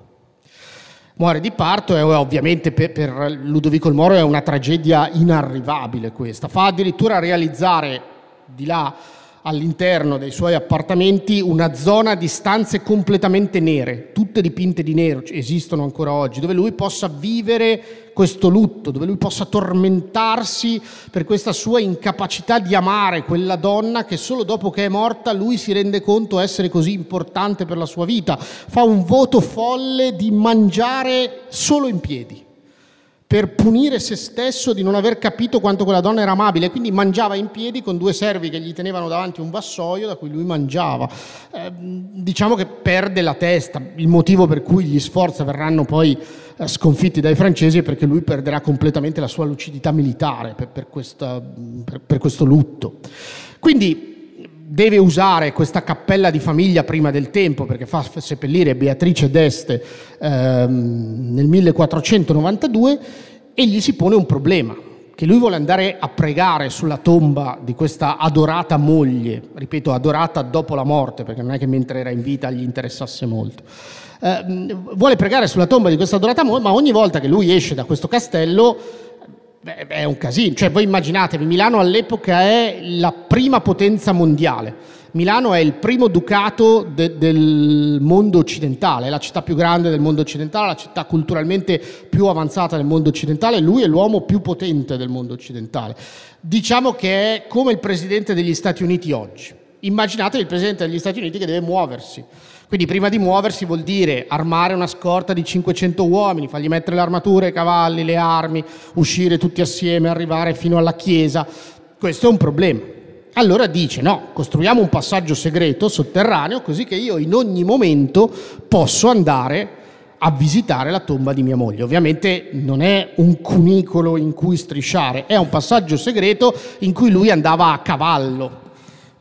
Muore di parto e ovviamente per, per Ludovico il Moro è una tragedia inarrivabile questa. Fa addirittura realizzare di là all'interno dei suoi appartamenti una zona di stanze completamente nere, tutte dipinte di nero, esistono ancora oggi, dove lui possa vivere questo lutto, dove lui possa tormentarsi per questa sua incapacità di amare quella donna che solo dopo che è morta lui si rende conto essere così importante per la sua vita. Fa un voto folle di mangiare solo in piedi per punire se stesso di non aver capito quanto quella donna era amabile, quindi mangiava in piedi con due servi che gli tenevano davanti un vassoio da cui lui mangiava. Eh, diciamo che perde la testa, il motivo per cui gli sforzi verranno poi eh, sconfitti dai francesi è perché lui perderà completamente la sua lucidità militare per, per, questa, per, per questo lutto. Quindi deve usare questa cappella di famiglia prima del tempo perché fa seppellire Beatrice d'Este ehm, nel 1492 e gli si pone un problema, che lui vuole andare a pregare sulla tomba di questa adorata moglie, ripeto adorata dopo la morte perché non è che mentre era in vita gli interessasse molto. Eh, vuole pregare sulla tomba di questa adorata moglie, ma ogni volta che lui esce da questo castello Beh, è un casino, cioè voi immaginatevi, Milano all'epoca è la prima potenza mondiale, Milano è il primo ducato de- del mondo occidentale, è la città più grande del mondo occidentale, la città culturalmente più avanzata del mondo occidentale, lui è l'uomo più potente del mondo occidentale. Diciamo che è come il presidente degli Stati Uniti oggi. Immaginatevi il presidente degli Stati Uniti che deve muoversi quindi prima di muoversi vuol dire armare una scorta di 500 uomini, fargli mettere le armature, i cavalli, le armi, uscire tutti assieme, arrivare fino alla chiesa. Questo è un problema. Allora dice no, costruiamo un passaggio segreto sotterraneo così che io in ogni momento posso andare a visitare la tomba di mia moglie. Ovviamente non è un cunicolo in cui strisciare, è un passaggio segreto in cui lui andava a cavallo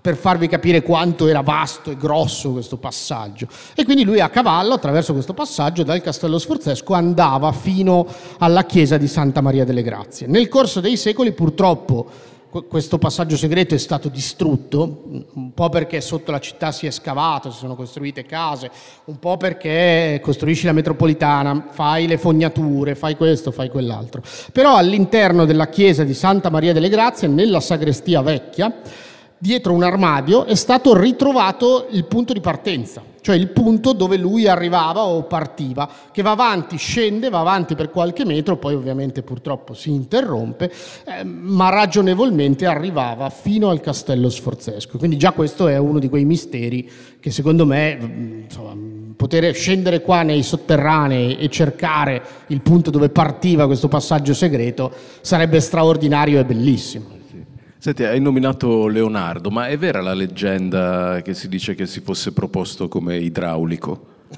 per farvi capire quanto era vasto e grosso questo passaggio. E quindi lui a cavallo, attraverso questo passaggio, dal Castello Sforzesco andava fino alla chiesa di Santa Maria delle Grazie. Nel corso dei secoli purtroppo questo passaggio segreto è stato distrutto, un po' perché sotto la città si è scavato, si sono costruite case, un po' perché costruisci la metropolitana, fai le fognature, fai questo, fai quell'altro. Però all'interno della chiesa di Santa Maria delle Grazie, nella sagrestia vecchia, dietro un armadio è stato ritrovato il punto di partenza, cioè il punto dove lui arrivava o partiva, che va avanti, scende, va avanti per qualche metro, poi ovviamente purtroppo si interrompe, eh, ma ragionevolmente arrivava fino al castello sforzesco. Quindi già questo è uno di quei misteri che secondo me, mm, insomma, poter scendere qua nei sotterranei e cercare il punto dove partiva questo passaggio segreto sarebbe straordinario e bellissimo. Senti, hai nominato Leonardo, ma è vera la leggenda che si dice che si fosse proposto come idraulico? <laughs>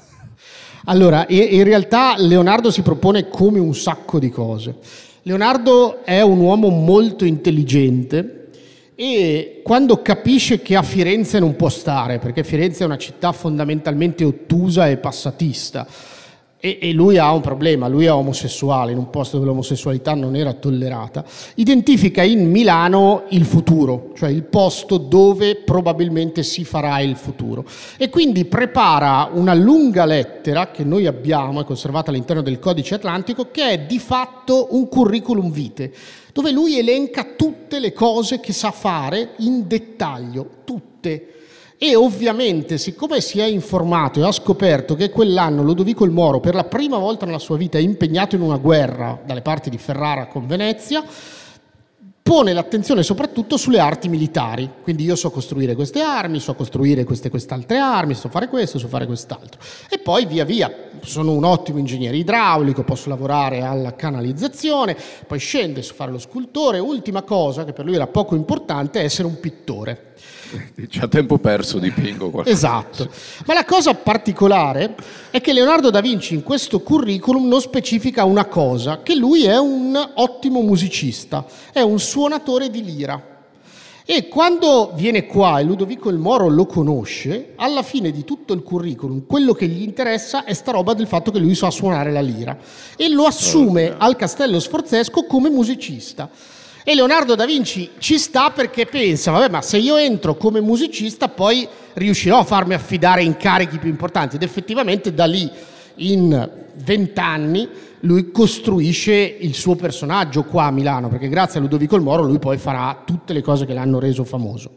Allora, in realtà Leonardo si propone come un sacco di cose. Leonardo è un uomo molto intelligente e quando capisce che a Firenze non può stare, perché Firenze è una città fondamentalmente ottusa e passatista, e, e, lui ha un problema, lui è omosessuale, in un posto dove l'omosessualità non era tollerata, identifica in Milano il futuro, cioè il posto dove probabilmente si farà il futuro. E quindi prepara una lunga lettera che noi abbiamo, è conservata all'interno del codice atlantico, che è di fatto un curriculum vitae, dove lui elenca tutte le cose che sa fare in dettaglio, tutte e ovviamente, siccome si è informato e ha scoperto che quell'anno Lodovico il Moro, per la prima volta nella sua vita, è impegnato in una guerra dalle parti di Ferrara con Venezia, pone l'attenzione soprattutto sulle arti militari. Quindi io so costruire queste armi, so costruire queste quest'altre armi, so fare questo, so fare quest'altro. E poi via via, sono un ottimo ingegnere idraulico, posso lavorare alla canalizzazione, poi scende su fare lo scultore. Ultima cosa, che per lui era poco importante, è essere un pittore. <laughs> C'è tempo perso dipingo qualcosa. Esatto. Ma la cosa particolare è che Leonardo da Vinci in questo curriculum non specifica una cosa, che lui è un ottimo musicista, è un suonatore di lira. E quando viene qua e Ludovico il Moro lo conosce, alla fine di tutto il curriculum, quello che gli interessa è sta roba del fatto che lui sa suonare la lira e lo assume al Castello Sforzesco come musicista. E Leonardo da Vinci ci sta perché pensa, vabbè, ma se io entro come musicista poi riuscirò a farmi affidare incarichi più importanti. Ed effettivamente da lì, in vent'anni, lui costruisce il suo personaggio qua a Milano, perché grazie a Ludovico il Moro lui poi farà tutte le cose che l'hanno reso famoso.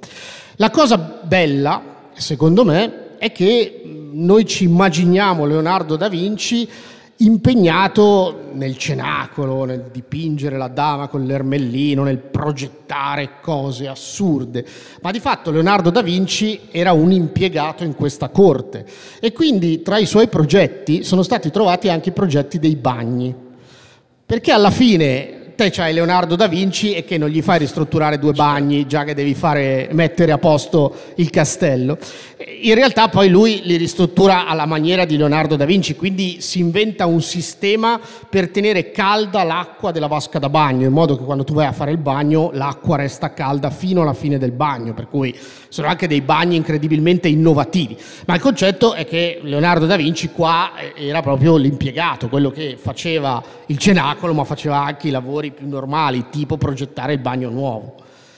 La cosa bella, secondo me, è che noi ci immaginiamo Leonardo da Vinci impegnato nel cenacolo, nel dipingere la dama con l'ermellino, nel progettare cose assurde, ma di fatto Leonardo da Vinci era un impiegato in questa corte. E quindi tra i suoi progetti sono stati trovati anche i progetti dei bagni, perché alla fine te c'hai Leonardo da Vinci e che non gli fai ristrutturare due bagni già che devi fare, mettere a posto il castello. In realtà poi lui li ristruttura alla maniera di Leonardo da Vinci, quindi si inventa un sistema per tenere calda l'acqua della vasca da bagno, in modo che quando tu vai a fare il bagno l'acqua resta calda fino alla fine del bagno, per cui sono anche dei bagni incredibilmente innovativi. Ma il concetto è che Leonardo da Vinci qua era proprio l'impiegato, quello che faceva il cenacolo, ma faceva anche i lavori lavori più normali, tipo progettare il bagno nuovo.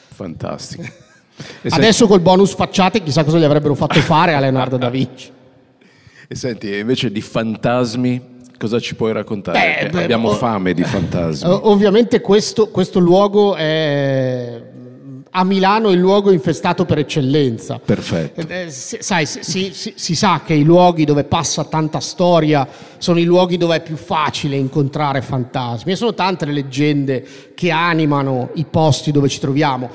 Fantastico. Adesso col bonus facciate chissà cosa gli avrebbero fatto fare a Leonardo da Vinci. E senti, invece di fantasmi, cosa ci puoi raccontare? Beh, beh, Abbiamo fame di fantasmi. Ovviamente questo, questo luogo è a Milano il luogo infestato per eccellenza. Perfetto. Eh, eh sai, si, si, si, sa che i luoghi dove passa tanta storia sono i luoghi dove è più facile incontrare fantasmi e sono tante le leggende che animano i posti dove ci troviamo.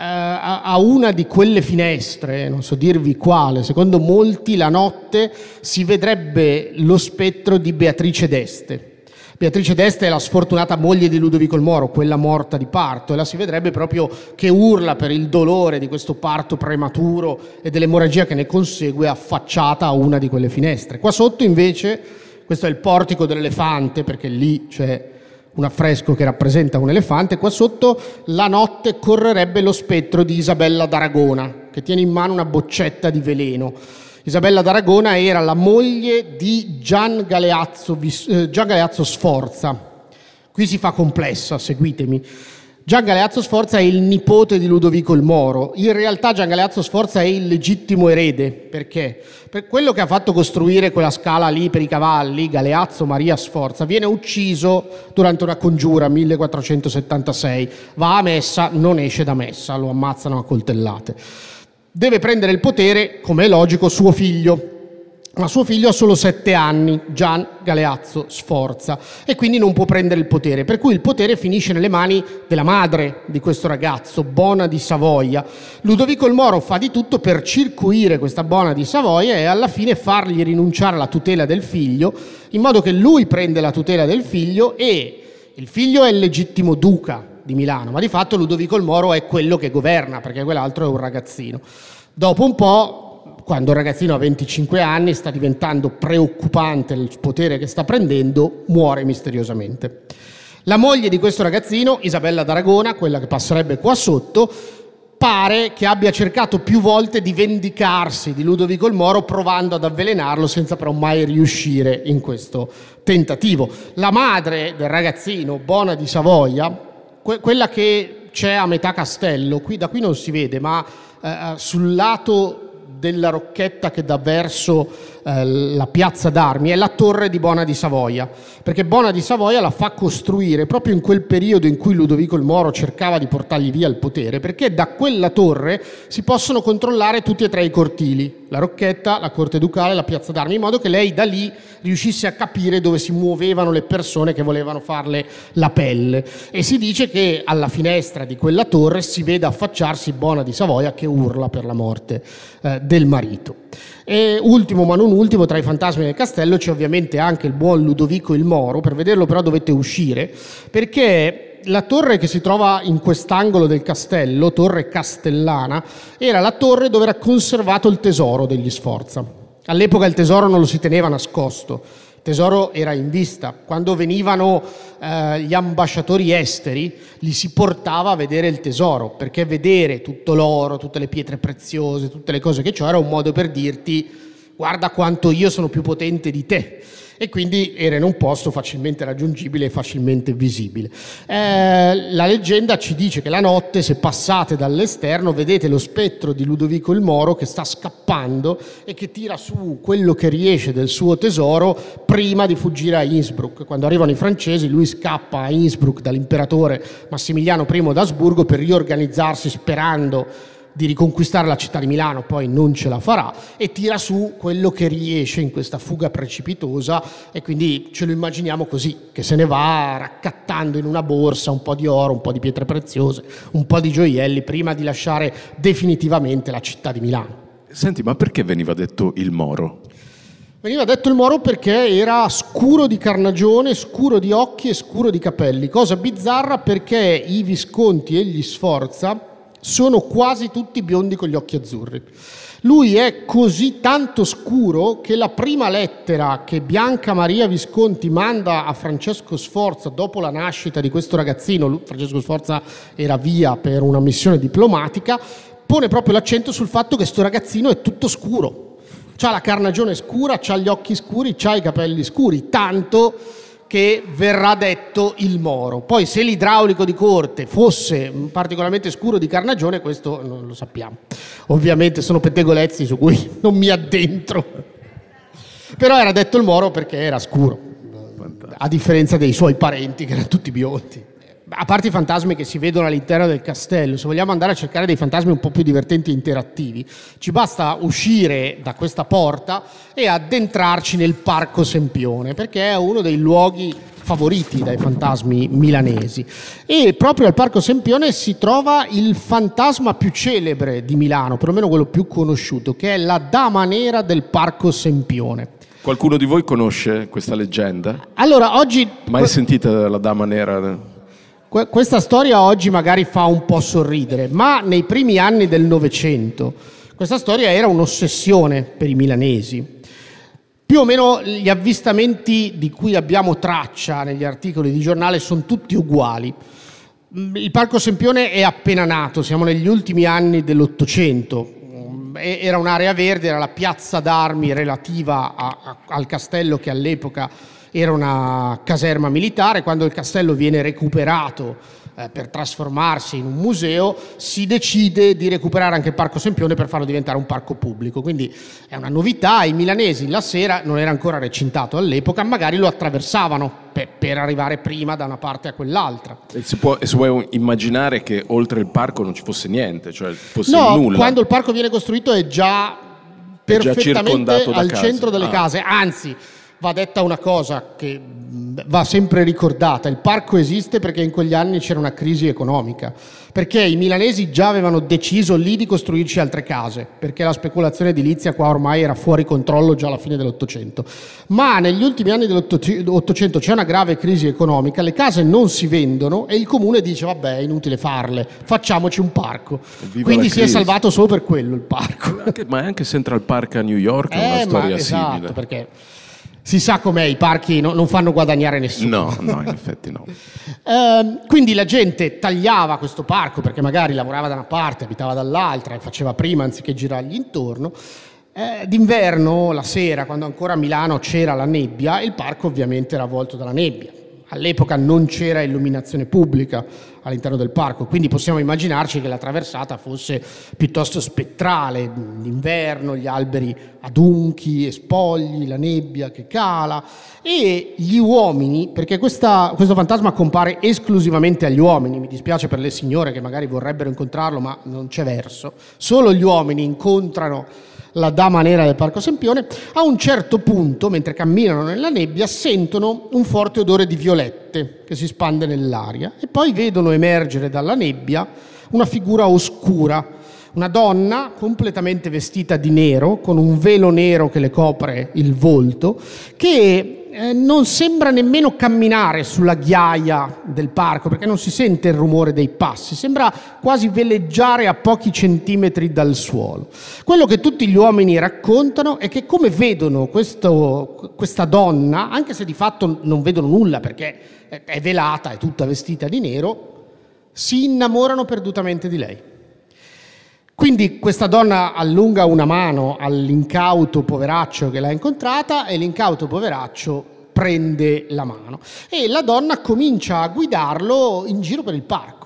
Eh, a una di quelle finestre, non so dirvi quale, secondo molti la notte si vedrebbe lo spettro di Beatrice d'Este Beatrice d'Este è la sfortunata moglie di Ludovico il Moro, quella morta di parto, e la si vedrebbe proprio che urla per il dolore di questo parto prematuro e dell'emorragia che ne consegue affacciata a una di quelle finestre. Qua sotto invece, questo è il portico dell'elefante, perché lì c'è un affresco che rappresenta un elefante, qua sotto la notte correrebbe lo spettro di Isabella d'Aragona, che tiene in mano una boccetta di veleno. Isabella d'Aragona era la moglie di Gian Galeazzo, eh, Gian Galeazzo Sforza. Qui si fa complessa, seguitemi. Gian Galeazzo Sforza è il nipote di Ludovico il Moro. In realtà Gian Galeazzo Sforza è il legittimo erede. Perché? Per quello che ha fatto costruire quella scala lì per i cavalli, Galeazzo Maria Sforza, viene ucciso durante una congiura 1476. Va a messa, non esce da messa, lo ammazzano a coltellate deve prendere il potere, come è logico, suo figlio. Ma suo figlio ha solo sette anni, Gian Galeazzo Sforza, e quindi non può prendere il potere. Per cui il potere finisce nelle mani della madre di questo ragazzo, Bona di Savoia. Ludovico il Moro fa di tutto per circuire questa Bona di Savoia e alla fine fargli rinunciare alla tutela del figlio, in modo che lui prende la tutela del figlio e il figlio è il legittimo duca, di Milano, ma di fatto Ludovico il Moro è quello che governa, perché quell'altro è un ragazzino. Dopo un po', quando il ragazzino ha 25 anni, sta diventando preoccupante il potere che sta prendendo, muore misteriosamente. La moglie di questo ragazzino, Isabella d'Aragona, quella che passerebbe qua sotto, pare che abbia cercato più volte di vendicarsi di Ludovico il Moro provando ad avvelenarlo senza però mai riuscire in questo tentativo. La madre del ragazzino, Bona di Savoia, que- quella che c'è a metà castello, qui, da qui non si vede, ma eh, sul lato della rocchetta che dà verso eh, la piazza d'armi è la torre di Bona di Savoia, perché Bona di Savoia la fa costruire proprio in quel periodo in cui Ludovico il Moro cercava di portargli via il potere, perché da quella torre si possono controllare tutti e tre i cortili, la rocchetta, la corte ducale, la piazza d'armi, in modo che lei da lì riuscisse a capire dove si muovevano le persone che volevano farle la pelle. E si dice che alla finestra di quella torre si vede affacciarsi Bona di Savoia che urla per la morte eh, del marito. E ultimo ma non ultimo, tra i fantasmi del castello c'è ovviamente anche il buon Ludovico il Moro, per vederlo però dovete uscire, perché la torre che si trova in quest'angolo del castello, torre castellana, era la torre dove era conservato il tesoro degli Sforza. All'epoca il tesoro non lo si teneva nascosto, tesoro era in vista. Quando venivano eh, gli ambasciatori esteri, li si portava a vedere il tesoro, perché vedere tutto l'oro, tutte le pietre preziose, tutte le cose che c'ho, era un modo per dirti guarda quanto io sono più potente di te e quindi era in un posto facilmente raggiungibile e facilmente visibile. Eh, la leggenda ci dice che la notte, se passate dall'esterno, vedete lo spettro di Ludovico il Moro che sta scappando e che tira su quello che riesce del suo tesoro prima di fuggire a Innsbruck. Quando arrivano i francesi, lui scappa a Innsbruck dall'imperatore Massimiliano I d'Asburgo per riorganizzarsi sperando di riconquistare la città di Milano, poi non ce la farà e tira su quello che riesce in questa fuga precipitosa e quindi ce lo immaginiamo così, che se ne va raccattando in una borsa un po' di oro, un po' di pietre preziose, un po' di gioielli prima di lasciare definitivamente la città di Milano. Senti, ma perché veniva detto il Moro? Veniva detto il Moro perché era scuro di carnagione, scuro di occhi e scuro di capelli, cosa bizzarra perché i Visconti e gli Sforza sono quasi tutti biondi con gli occhi azzurri. Lui è così tanto scuro che la prima lettera che Bianca Maria Visconti manda a Francesco Sforza dopo la nascita di questo ragazzino, Francesco Sforza era via per una missione diplomatica, pone proprio l'accento sul fatto che questo ragazzino è tutto scuro. Ha la carnagione scura, ha gli occhi scuri, ha i capelli scuri, tanto che verrà detto il Moro. Poi se l'idraulico di corte fosse particolarmente scuro di carnagione, questo non lo sappiamo. Ovviamente sono pettegolezzi su cui <laughs> non mi addentro. Però era detto il Moro perché era scuro, a differenza dei suoi parenti che erano tutti biondi a parte i fantasmi che si vedono all'interno del castello, se vogliamo andare a cercare dei fantasmi un po' più divertenti e interattivi, ci basta uscire da questa porta e addentrarci nel Parco Sempione, perché è uno dei luoghi favoriti dai fantasmi milanesi. E proprio al Parco Sempione si trova il fantasma più celebre di Milano, perlomeno quello più conosciuto, che è la Dama Nera del Parco Sempione. Qualcuno di voi conosce questa leggenda? Allora, oggi... Mai sentita la Dama Nera? Questa storia oggi magari fa un po' sorridere, ma nei primi anni del Novecento questa storia era un'ossessione per i milanesi. Più o meno gli avvistamenti di cui abbiamo traccia negli articoli di giornale sono tutti uguali. Il Parco Sempione è appena nato, siamo negli ultimi anni dell'Ottocento. Era un'area verde, era la piazza d'armi relativa a, a, al castello che all'epoca era una caserma militare, quando il castello viene recuperato eh, per trasformarsi in un museo, si decide di recuperare anche il Parco Sempione per farlo diventare un parco pubblico. Quindi è una novità, i milanesi la sera, non era ancora recintato all'epoca, magari lo attraversavano per, per arrivare prima da una parte a quell'altra. E si può, si può immaginare che oltre il parco non ci fosse niente, cioè fosse no, nulla? quando il parco viene costruito è già perfettamente al case. centro delle ah. case, anzi va detta una cosa che va sempre ricordata, il parco esiste perché in quegli anni c'era una crisi economica, perché i milanesi già avevano deciso lì di costruirci altre case, perché la speculazione edilizia qua ormai era fuori controllo già alla fine dell'Ottocento. Ma negli ultimi anni dell'Ottocento c'è una grave crisi economica, le case non si vendono e il comune dice vabbè è inutile farle, facciamoci un parco. Viva Quindi si è salvato solo per quello il parco. Anche, ma anche Central Park a New York è eh, una storia esatto, simile. Perché si sa com'è, i parchi no, non fanno guadagnare nessuno. No, no, in effetti no. <laughs> eh, quindi la gente tagliava questo parco perché magari lavorava da una parte, abitava dall'altra e faceva prima anziché girargli intorno. Eh, d'inverno, la sera, quando ancora a Milano c'era la nebbia, il parco ovviamente era avvolto dalla nebbia. All'epoca non c'era illuminazione pubblica all'interno del parco, quindi possiamo immaginarci che la traversata fosse piuttosto spettrale, d'inverno, gli alberi adunchi e spogli, la nebbia che cala. E gli uomini, perché questa, questo fantasma compare esclusivamente agli uomini, mi dispiace per le signore che magari vorrebbero incontrarlo, ma non c'è verso, solo gli uomini incontrano la dama nera del Parco Sempione, a un certo punto, mentre camminano nella nebbia, sentono un forte odore di violette che si spande nell'aria e poi vedono emergere dalla nebbia una figura oscura, una donna completamente vestita di nero, con un velo nero che le copre il volto, che eh, non sembra nemmeno camminare sulla ghiaia del parco perché non si sente il rumore dei passi, sembra quasi veleggiare a pochi centimetri dal suolo. Quello che tutti gli uomini raccontano è che come vedono questo, questa donna, anche se di fatto non vedono nulla perché è velata, è tutta vestita di nero, si innamorano perdutamente di lei. Quindi questa donna allunga una mano all'incauto poveraccio che l'ha incontrata e l'incauto poveraccio prende la mano e la donna comincia a guidarlo in giro per il parco.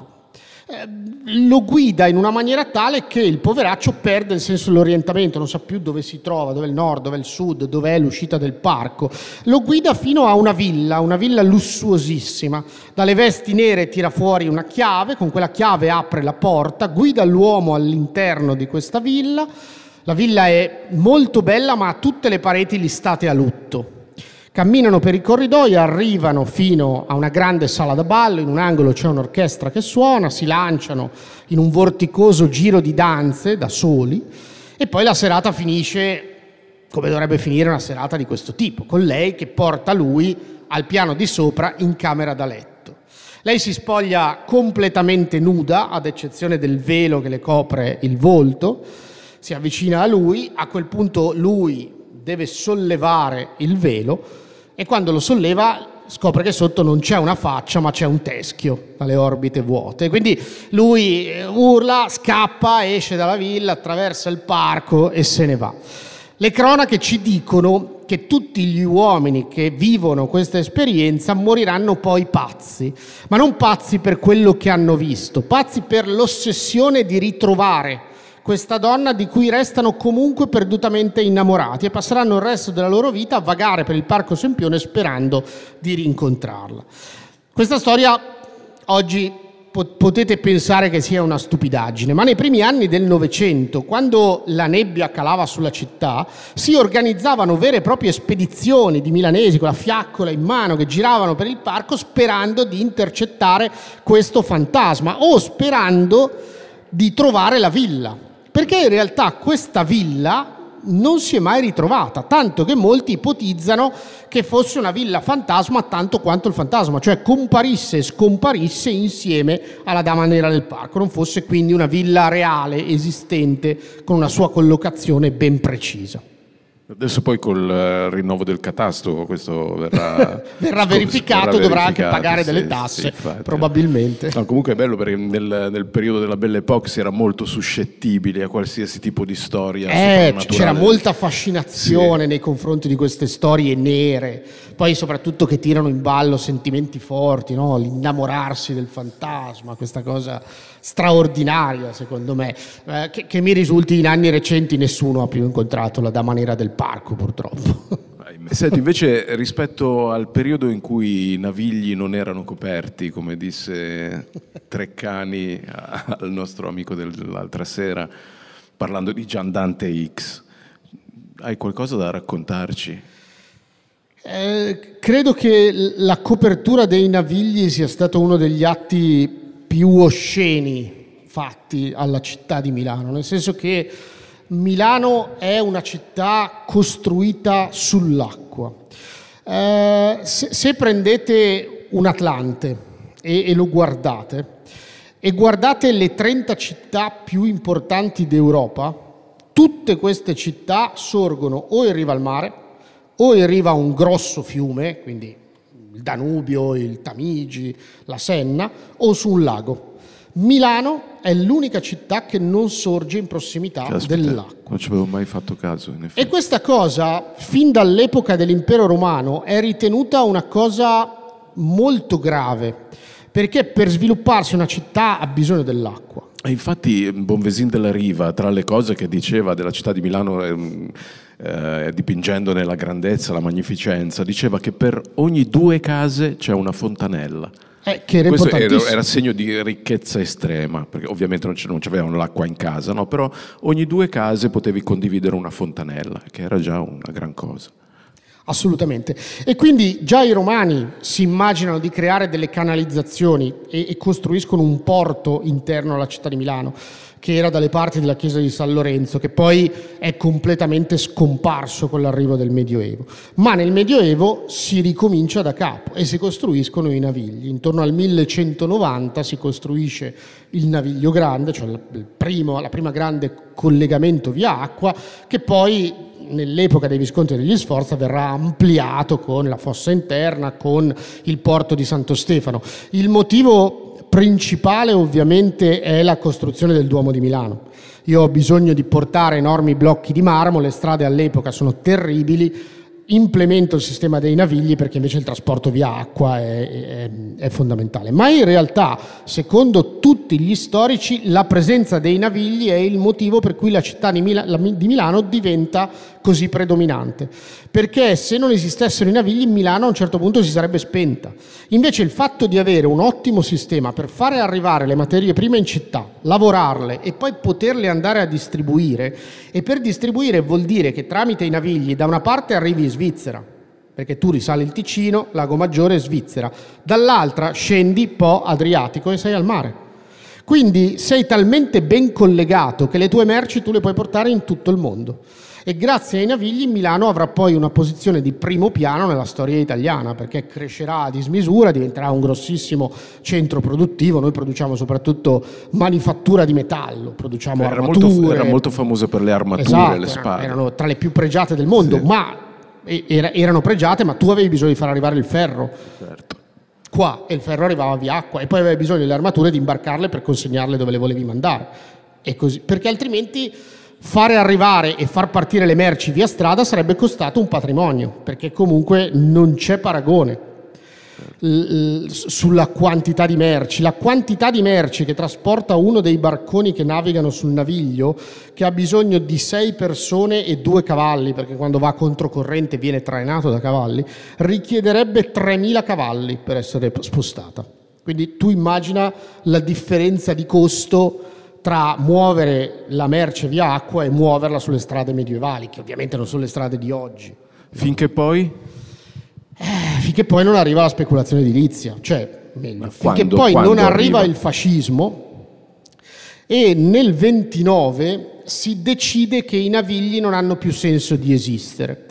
Eh, lo guida in una maniera tale che il poveraccio perde il senso dell'orientamento, non sa più dove si trova, dove è il nord, dove è il sud, dove è l'uscita del parco. Lo guida fino a una villa, una villa lussuosissima. Dalle vesti nere tira fuori una chiave, con quella chiave apre la porta, guida l'uomo all'interno di questa villa. La villa è molto bella, ma ha tutte le pareti listate a lutto camminano per i corridoi, arrivano fino a una grande sala da ballo, in un angolo c'è un'orchestra che suona, si lanciano in un vorticoso giro di danze da soli e poi la serata finisce come dovrebbe finire una serata di questo tipo, con lei che porta lui al piano di sopra in camera da letto. Lei si spoglia completamente nuda, ad eccezione del velo che le copre il volto, si avvicina a lui, a quel punto lui deve sollevare il velo e quando lo solleva scopre che sotto non c'è una faccia ma c'è un teschio dalle orbite vuote. Quindi lui eh, urla, scappa, esce dalla villa, attraversa il parco e se ne va. Le cronache ci dicono che tutti gli uomini che vivono questa esperienza moriranno poi pazzi, ma non pazzi per quello che hanno visto, pazzi per l'ossessione di ritrovare questa donna di cui restano comunque perdutamente innamorati e passeranno il resto della loro vita a vagare per il Parco Sempione sperando di rincontrarla. Questa storia oggi potete pensare che sia una stupidaggine, ma nei primi anni del Novecento, quando la nebbia calava sulla città, si organizzavano vere e proprie spedizioni di milanesi con la fiaccola in mano che giravano per il parco sperando di intercettare questo fantasma o sperando di trovare la villa perché in realtà questa villa non si è mai ritrovata, tanto che molti ipotizzano che fosse una villa fantasma tanto quanto il fantasma, cioè comparisse e scomparisse insieme alla Dama Nera del Parco, non fosse quindi una villa reale, esistente, con una sua collocazione ben precisa. Adesso poi col eh, rinnovo del catasto questo verrà, <laughs> verrà verificato, verrà dovrà anche pagare sì, delle tasse, sì, probabilmente. No, comunque è bello perché nel, nel, periodo della Belle Époque si era molto suscettibile a qualsiasi tipo di storia. Eh, c'era molta fascinazione sì. nei confronti di queste storie nere, poi soprattutto che tirano in ballo sentimenti forti, no? l'innamorarsi del fantasma, questa cosa straordinaria secondo me, eh, che, che mi risulti in anni recenti nessuno ha più incontrato la Dama Nera del parco purtroppo. Senti, invece rispetto al periodo in cui i navigli non erano coperti, come disse Treccani al nostro amico dell'altra sera, parlando di Gian Dante X, hai qualcosa da raccontarci? Eh, credo che la copertura dei navigli sia stato uno degli atti più osceni fatti alla città di Milano, nel senso che Milano è una città costruita sull'acqua. Eh, se, se, prendete un Atlante e, e lo guardate, e guardate le 30 città più importanti d'Europa, tutte queste città sorgono o in riva al mare, o in riva a un grosso fiume, quindi il Danubio, il Tamigi, la Senna, o su un lago. Milano è l'unica città che non sorge in prossimità Caspita, dell'acqua. Non ci avevo mai fatto caso. In effetti. E questa cosa, fin dall'epoca dell'impero romano, è ritenuta una cosa molto grave, perché per svilupparsi una città ha bisogno dell'acqua. E infatti Bonvesin della Riva, tra le cose che diceva della città di Milano, eh, eh, dipingendone la grandezza, la magnificenza, diceva che per ogni due case c'è una fontanella. Eh, che era Questo era, era, segno di ricchezza estrema, perché ovviamente non, non c'avevano l'acqua in casa, no? però ogni due case potevi condividere una fontanella, che era già una gran cosa. Assolutamente. E quindi già i romani si immaginano di creare delle canalizzazioni e, e, costruiscono un porto interno alla città di Milano, che era dalle parti della chiesa di San Lorenzo, che poi è completamente scomparso con l'arrivo del Medioevo. Ma nel Medioevo si ricomincia da capo e si costruiscono i navigli. Intorno al 1190 si costruisce il naviglio grande, cioè il primo, la prima grande collegamento via acqua, che poi nell'epoca dei Visconti degli Sforza verrà ampliato con la fossa interna, con il porto di Santo Stefano. Il motivo principale ovviamente è la costruzione del Duomo di Milano. Io ho bisogno di portare enormi blocchi di marmo, le strade all'epoca sono terribili, implemento il sistema dei navigli perché invece il trasporto via acqua è, è, è, fondamentale. Ma in realtà, secondo tutti gli storici, la presenza dei navigli è il motivo per cui la città di, Mila, di Milano diventa così predominante. Perché se non esistessero i navigli, Milano a un certo punto si sarebbe spenta. Invece il fatto di avere un ottimo sistema per fare arrivare le materie prime in città, lavorarle e poi poterle andare a distribuire, e per distribuire vuol dire che tramite i navigli da una parte arrivi Svizzera, perché tu risali il Ticino, Lago Maggiore, Svizzera, dall'altra scendi Po Adriatico e sei al mare. Quindi sei talmente ben collegato che le tue merci tu le puoi portare in tutto il mondo. E grazie ai navigli Milano avrà poi una posizione di primo piano nella storia italiana, perché crescerà a dismisura, diventerà un grossissimo centro produttivo. Noi produciamo soprattutto manifattura di metallo, produciamo era armature. Molto, era molto famoso per le armature, esatto, le spade. Erano tra le più pregiate del mondo, sì. ma erano pregiate, ma tu avevi bisogno di far arrivare il ferro. Certo. Qua e il ferro arrivava via acqua e poi avevi bisogno delle armature di imbarcarle per consegnarle dove le volevi mandare. E così, perché altrimenti fare arrivare e far partire le merci via strada sarebbe costato un patrimonio, perché comunque non c'è paragone sulla quantità di merci. La quantità di merci che trasporta uno dei barconi che navigano sul naviglio, che ha bisogno di sei persone e due cavalli, perché quando va controcorrente viene trainato da cavalli, richiederebbe 3.000 cavalli per essere spostata. Quindi tu immagina la differenza di costo tra muovere la merce via acqua e muoverla sulle strade medievali, che ovviamente non sono le strade di oggi. Finché poi? Eh, finché poi non arriva la speculazione edilizia, cioè meglio, finché poi non arriva, arriva il fascismo e nel 29 si decide che i navigli non hanno più senso di esistere.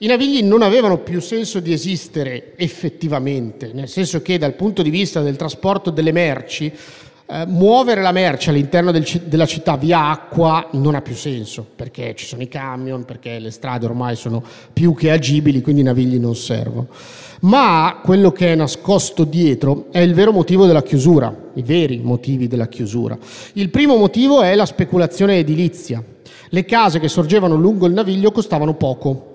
I navigli non avevano più senso di esistere effettivamente, nel senso che dal punto di vista del trasporto delle merci eh, muovere la merce all'interno del, della città via acqua non ha più senso, perché ci sono i camion, perché le strade ormai sono più che agibili, quindi i navigli non servono. Ma quello che è nascosto dietro è il vero motivo della chiusura, i veri motivi della chiusura. Il primo motivo è la speculazione edilizia. Le case che sorgevano lungo il naviglio costavano poco,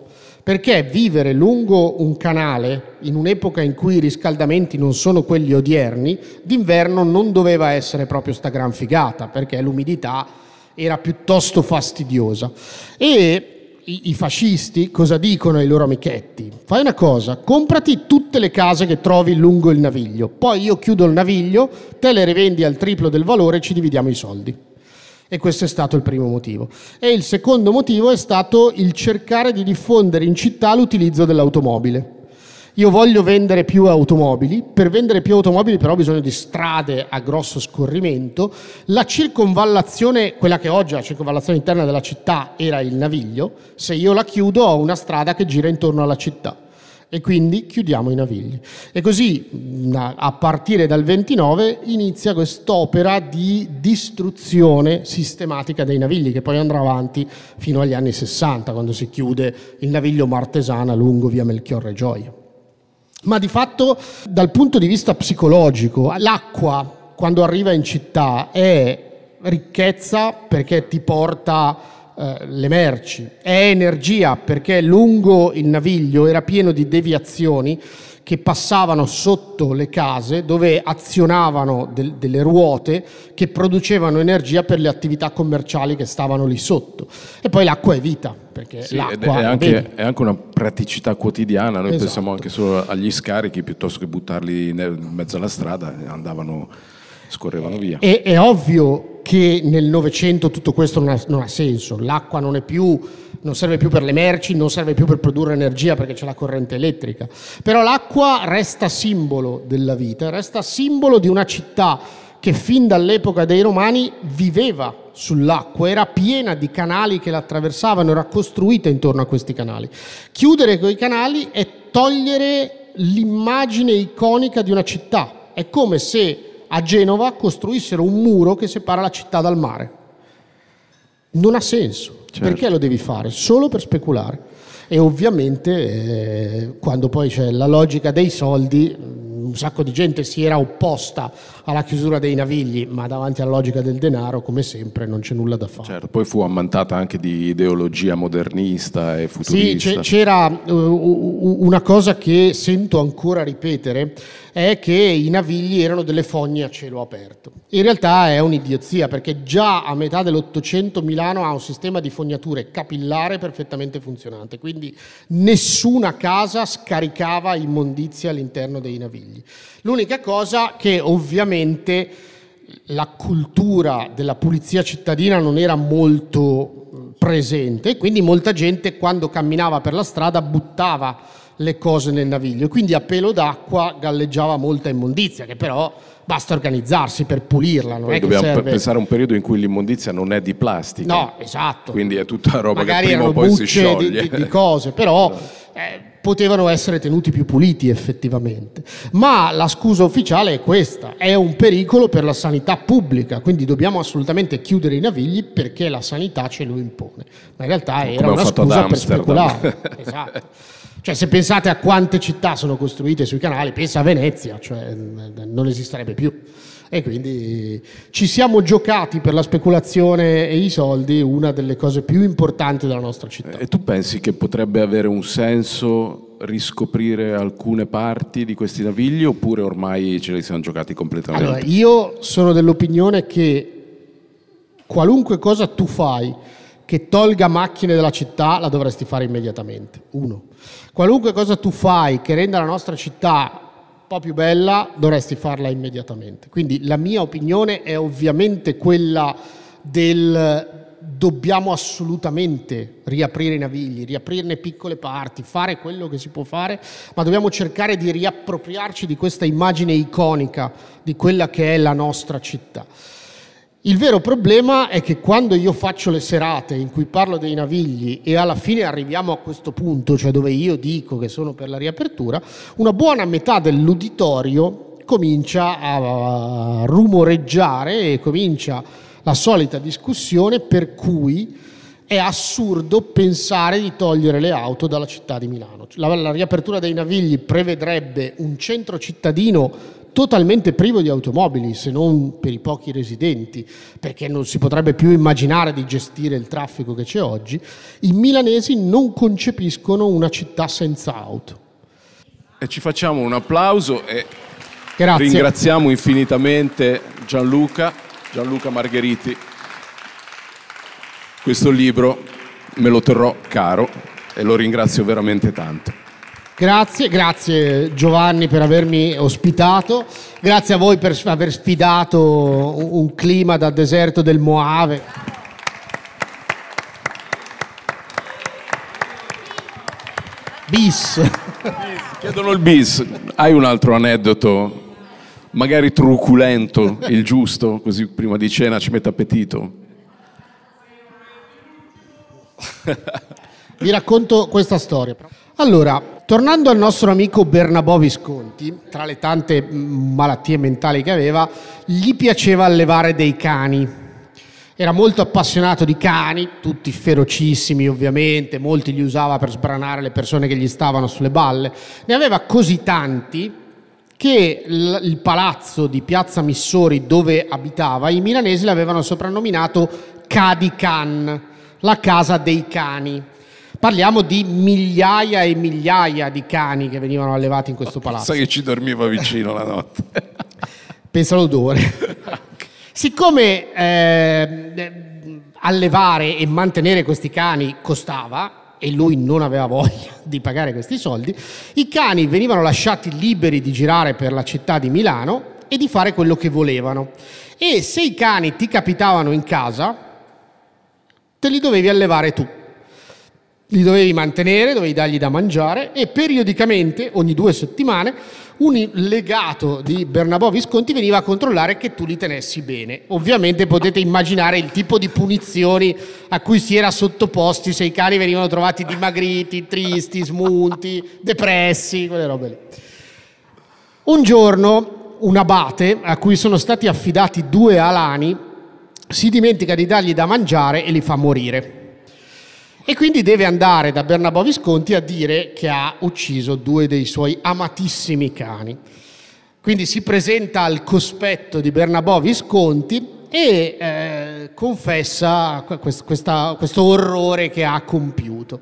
perché vivere lungo un canale in un'epoca in cui i riscaldamenti non sono quelli odierni, d'inverno non doveva essere proprio sta gran figata, perché l'umidità era piuttosto fastidiosa. E i, fascisti cosa dicono ai loro amichetti? Fai una cosa, comprati tutte le case che trovi lungo il naviglio, poi io chiudo il naviglio, te le rivendi al triplo del valore e ci dividiamo i soldi. E questo è stato il primo motivo. E il secondo motivo è stato il cercare di diffondere in città l'utilizzo dell'automobile. io voglio vendere più automobili, per vendere più automobili però ho bisogno di strade a grosso scorrimento, la circonvallazione, quella che oggi è la circonvallazione interna della città era il Naviglio, se io la chiudo ho una strada che gira intorno alla città e quindi chiudiamo i navigli. E così a partire dal 29 inizia quest'opera di distruzione sistematica dei navigli che poi andrà avanti fino agli anni 60 quando si chiude il naviglio Martesana lungo via Melchiorre Gioia. Ma di fatto dal punto di vista psicologico l'acqua quando arriva in città è ricchezza perché ti porta eh, le merci, è energia perché lungo il naviglio era pieno di deviazioni che passavano sotto le case dove azionavano del, delle ruote che producevano energia per le attività commerciali che stavano lì sotto. E poi l'acqua è vita, perché sì, l'acqua è anche, è anche, una praticità quotidiana, noi esatto. pensiamo anche solo agli scarichi piuttosto che buttarli in mezzo alla strada, andavano, scorrevano via. È, è ovvio che nel Novecento tutto questo non ha, non ha senso, l'acqua non, più, non, serve più per le merci, non serve più per produrre energia perché c'è la corrente elettrica, però l'acqua resta simbolo della vita, resta simbolo di una città che fin dall'epoca dei Romani viveva sull'acqua, era piena di canali che la attraversavano, era costruita intorno a questi canali. Chiudere quei canali è togliere l'immagine iconica di una città, è come se a Genova costruissero un muro che separa la città dal mare. Non ha senso. Certo. Perché lo devi fare? Solo per speculare. E ovviamente eh, quando poi c'è la logica dei soldi, un sacco di gente si era opposta alla chiusura dei navigli, ma davanti alla logica del denaro, come sempre, non c'è nulla da fare. Certo, poi fu ammantata anche di ideologia modernista e futurista. Sì, c'era uh, una cosa che sento ancora ripetere, è che i navigli erano delle fogne a cielo aperto. In realtà è un'idiozia, perché già a metà dell'Ottocento Milano ha un sistema di fognature capillare perfettamente funzionante, quindi nessuna casa scaricava immondizia all'interno dei navigli. L'unica cosa che ovviamente la cultura della pulizia cittadina non era molto presente, quindi molta gente quando camminava per la strada buttava le cose nel naviglio, quindi a pelo d'acqua galleggiava molta immondizia, che però basta organizzarsi per pulirla. Non Poi è dobbiamo che serve... pensare a un periodo in cui l'immondizia non è di plastica. No, esatto. Quindi è tutta roba Magari che prima o poi si scioglie. Di, di, di cose, però <laughs> eh, potevano essere tenuti più puliti effettivamente. Ma la scusa ufficiale è questa, è un pericolo per la sanità pubblica, quindi dobbiamo assolutamente chiudere i navigli perché la sanità ce lo impone. Ma in realtà era una scusa per speculare. <laughs> esatto. Cioè, se pensate a quante città sono costruite sui canali, pensa a Venezia, cioè non esisterebbe più. E quindi ci siamo giocati per la speculazione e i soldi una delle cose più importanti della nostra città. E tu pensi che potrebbe avere un senso riscoprire alcune parti di questi navigli oppure ormai ce li siamo giocati completamente? Allora, io sono dell'opinione che qualunque cosa tu fai che tolga macchine dalla città la dovresti fare immediatamente. Uno. Qualunque cosa tu fai che renda la nostra città un po' più bella, dovresti farla immediatamente. Quindi la mia opinione è ovviamente quella del dobbiamo assolutamente riaprire i navigli, riaprirne piccole parti, fare quello che si può fare, ma dobbiamo cercare di riappropriarci di questa immagine iconica di quella che è la nostra città. Il vero problema è che quando io faccio le serate in cui parlo dei navigli e alla fine arriviamo a questo punto, cioè dove io dico che sono per la riapertura, una buona metà dell'uditorio comincia a rumoreggiare e comincia la solita discussione per cui è assurdo pensare di togliere le auto dalla città di Milano. La, la riapertura dei navigli prevedrebbe un centro cittadino totalmente privo di automobili, se non per i pochi residenti, perché non si potrebbe più immaginare di gestire il traffico che c'è oggi, i milanesi non concepiscono una città senza auto. E ci facciamo un applauso e Grazie. ringraziamo infinitamente Gianluca, Gianluca Margheriti. Questo libro me lo terrò caro e lo ringrazio veramente tanto. Grazie, grazie Giovanni per avermi ospitato, grazie a voi per aver sfidato un clima da deserto del Moave. Bis. Chiedono il bis. Hai un altro aneddoto, magari truculento, il giusto, così prima di cena ci mette appetito? Vi racconto questa storia. Allora, tornando al nostro amico Bernabò Visconti, tra le tante mm, malattie mentali che aveva, gli piaceva allevare dei cani. Era molto appassionato di cani, tutti ferocissimi ovviamente, molti li usava per sbranare le persone che gli stavano sulle balle. Ne aveva così tanti che il palazzo di Piazza Missori dove abitava, i milanesi l'avevano soprannominato Cadi Can, la casa dei cani. Parliamo di migliaia e migliaia di cani che venivano allevati in questo palazzo. Sai che ci dormiva vicino la notte. <laughs> Pensa all'odore. Siccome eh, allevare e mantenere questi cani costava e lui non aveva voglia <laughs> di pagare questi soldi, i cani venivano lasciati liberi di girare per la città di Milano e di fare quello che volevano. E se i cani ti capitavano in casa, te li dovevi allevare tu li dovevi mantenere, dovevi dargli da mangiare e periodicamente, ogni due settimane, un legato di Bernabò Visconti veniva a controllare che tu li tenessi bene. Ovviamente potete immaginare il tipo di punizioni a cui si era sottoposti se i cani venivano trovati dimagriti, tristi, smunti, depressi, quelle robe lì. Un giorno un abate a cui sono stati affidati due alani si dimentica di dargli da mangiare e li fa morire. E quindi deve andare da Bernabò Visconti a dire che ha ucciso due dei suoi amatissimi cani. Quindi si presenta al cospetto di Bernabò Visconti e eh, confessa quest, questa, questo orrore che ha compiuto.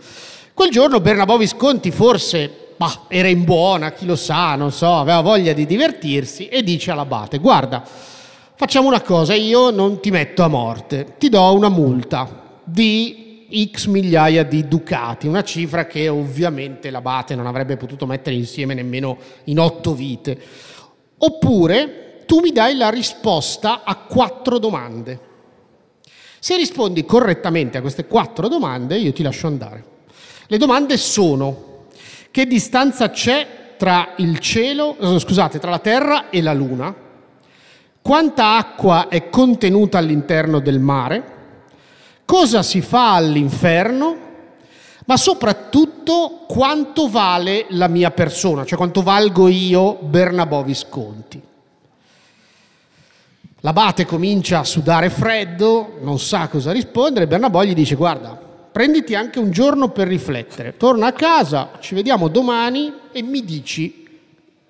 Quel giorno Bernabò Visconti forse bah, era in buona, chi lo sa, non so, aveva voglia di divertirsi e dice all'abate, guarda, facciamo una cosa, io non ti metto a morte, ti do una multa di X migliaia di ducati, una cifra che ovviamente l'abate non avrebbe potuto mettere insieme nemmeno in otto vite. Oppure tu mi dai la risposta a quattro domande. Se rispondi correttamente a queste quattro domande, io ti lascio andare. Le domande sono: che distanza c'è tra il cielo, eh, scusate, tra la Terra e la Luna? Quanta acqua è contenuta all'interno del mare? Cosa si fa all'inferno, ma soprattutto quanto vale la mia persona, cioè quanto valgo io Bernabò Visconti. L'abate comincia a sudare freddo, non sa cosa rispondere, Bernabò gli dice guarda, prenditi anche un giorno per riflettere, torna a casa, ci vediamo domani e mi dici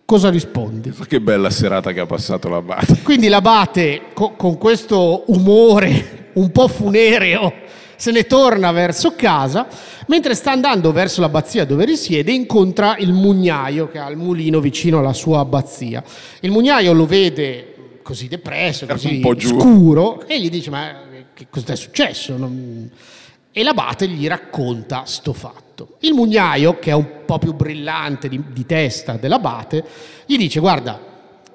cosa rispondi. Che bella serata che ha passato l'abate. Quindi l'abate co- con questo umore un po' funereo, se ne torna verso casa, mentre sta andando verso l'abbazia dove risiede, incontra il mugnaio che ha il mulino vicino alla sua abbazia. Il mugnaio lo vede così depresso, così scuro, e gli dice: Ma che cosa è successo? Non... E l'abate gli racconta sto fatto. Il mugnaio, che è un po' più brillante di, di testa dell'abate, gli dice: Guarda,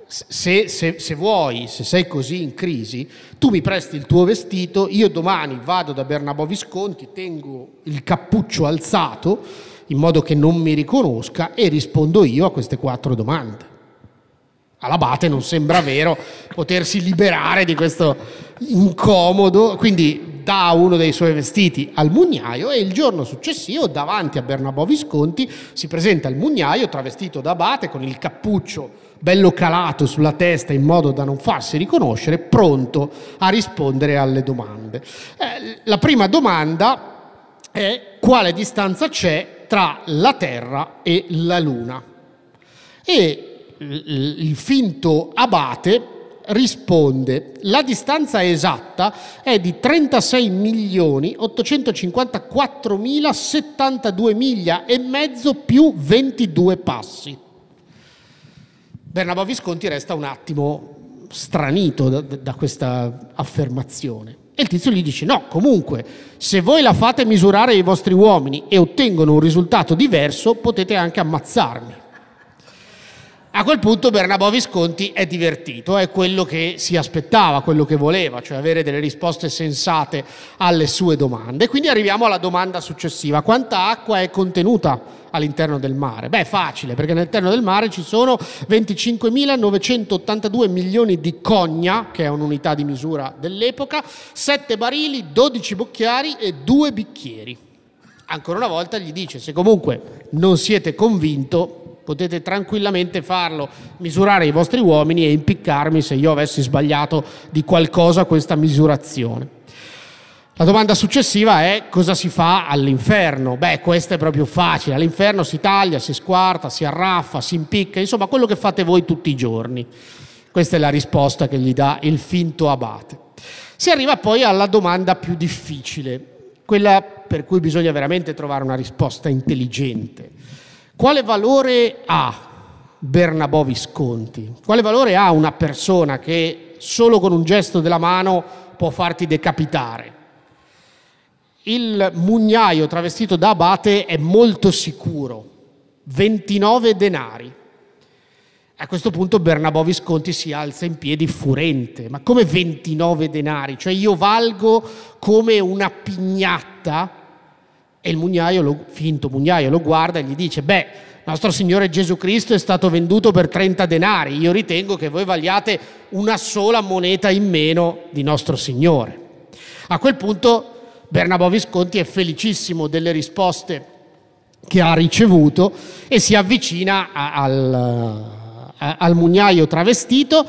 se, se, se, vuoi, se sei così in crisi, tu mi presti il tuo vestito, io domani vado da Bernabò Visconti, tengo il cappuccio alzato in modo che non mi riconosca e rispondo io a queste quattro domande. All'abate non sembra vero potersi liberare di questo incomodo, quindi dà uno dei suoi vestiti al mugnaio e il giorno successivo davanti a Bernabò Visconti si presenta il mugnaio travestito da abate con il cappuccio bello calato sulla testa in modo da non farsi riconoscere, pronto a rispondere alle domande. Eh, la prima domanda è quale distanza c'è tra la Terra e la Luna. E il finto abate risponde la distanza esatta è di 36 milioni 854 mila 72 miglia e mezzo più 22 passi. Bernabò Visconti resta un attimo stranito da, da questa affermazione. E il tizio gli dice: No, comunque, se voi la fate misurare i vostri uomini e ottengono un risultato diverso, potete anche ammazzarmi. A quel punto Bernabò Visconti è divertito, è quello che si aspettava, quello che voleva, cioè avere delle risposte sensate alle sue domande. Quindi arriviamo alla domanda successiva. Quanta acqua è contenuta all'interno del mare? Beh, facile, perché all'interno del mare ci sono 25.982 milioni di cogna, che è un'unità di misura dell'epoca, 7 barili, 12 bocchiari e 2 bicchieri. Ancora una volta gli dice, se comunque non siete convinto, potete tranquillamente farlo, misurare i vostri uomini e impiccarmi se io avessi sbagliato di qualcosa questa misurazione. La domanda successiva è cosa si fa all'inferno? Beh, questo è proprio facile. All'inferno si taglia, si squarta, si arraffa, si impicca, insomma quello che fate voi tutti i giorni. Questa è la risposta che gli dà il finto abate. Si arriva poi alla domanda più difficile, quella per cui bisogna veramente trovare una risposta intelligente. Quale valore ha Bernabò Visconti? Quale valore ha una persona che solo con un gesto della mano può farti decapitare? Il mugnaio travestito da abate è molto sicuro, 29 denari. A questo punto Bernabò Visconti si alza in piedi furente. Ma come 29 denari? Cioè io valgo come una pignatta e il mugnaio, lo, finto mugnaio, lo guarda e gli dice, beh, nostro Signore Gesù Cristo è stato venduto per 30 denari, io ritengo che voi vagliate una sola moneta in meno di nostro Signore. A quel punto Bernabò Visconti è felicissimo delle risposte che ha ricevuto e si avvicina a, al, a, al mugnaio travestito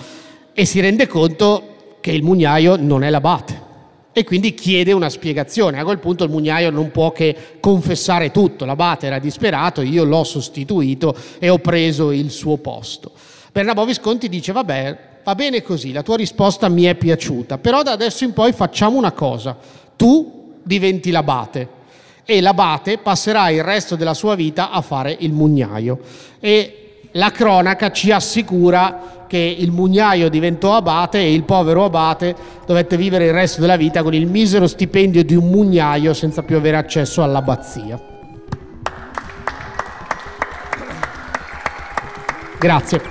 e si rende conto che il mugnaio non è l'abate e quindi chiede una spiegazione. A quel punto il mugnaio non può che confessare tutto, l'abate era disperato, io l'ho sostituito e ho preso il suo posto. Bernabò Visconti dice vabbè, va bene così, la tua risposta mi è piaciuta, però da adesso in poi facciamo una cosa, tu diventi l'abate e l'abate passerà il resto della sua vita a fare il mugnaio e la cronaca ci assicura che il mugnaio diventò abate e il povero abate dovette vivere il resto della vita con il misero stipendio di un mugnaio senza più avere accesso all'abbazia. Grazie.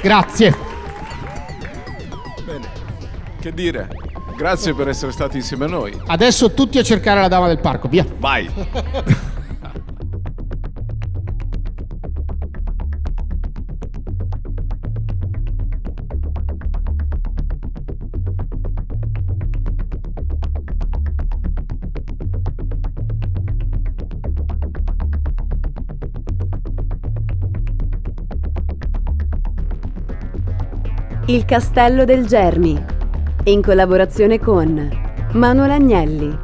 Grazie. Bene, che dire? Grazie per essere stati insieme a noi. Adesso tutti a cercare la dama del parco, via. Vai. Il castello del Germi in collaborazione con Manuel Agnelli,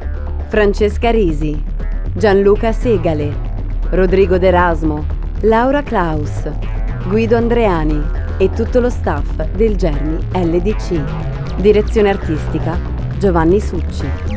Francesca Risi, Gianluca Segale, Rodrigo D'Erasmo, Laura Klaus, Guido Andreani e tutto lo staff del Germi LDC. Direzione artistica Giovanni Succi.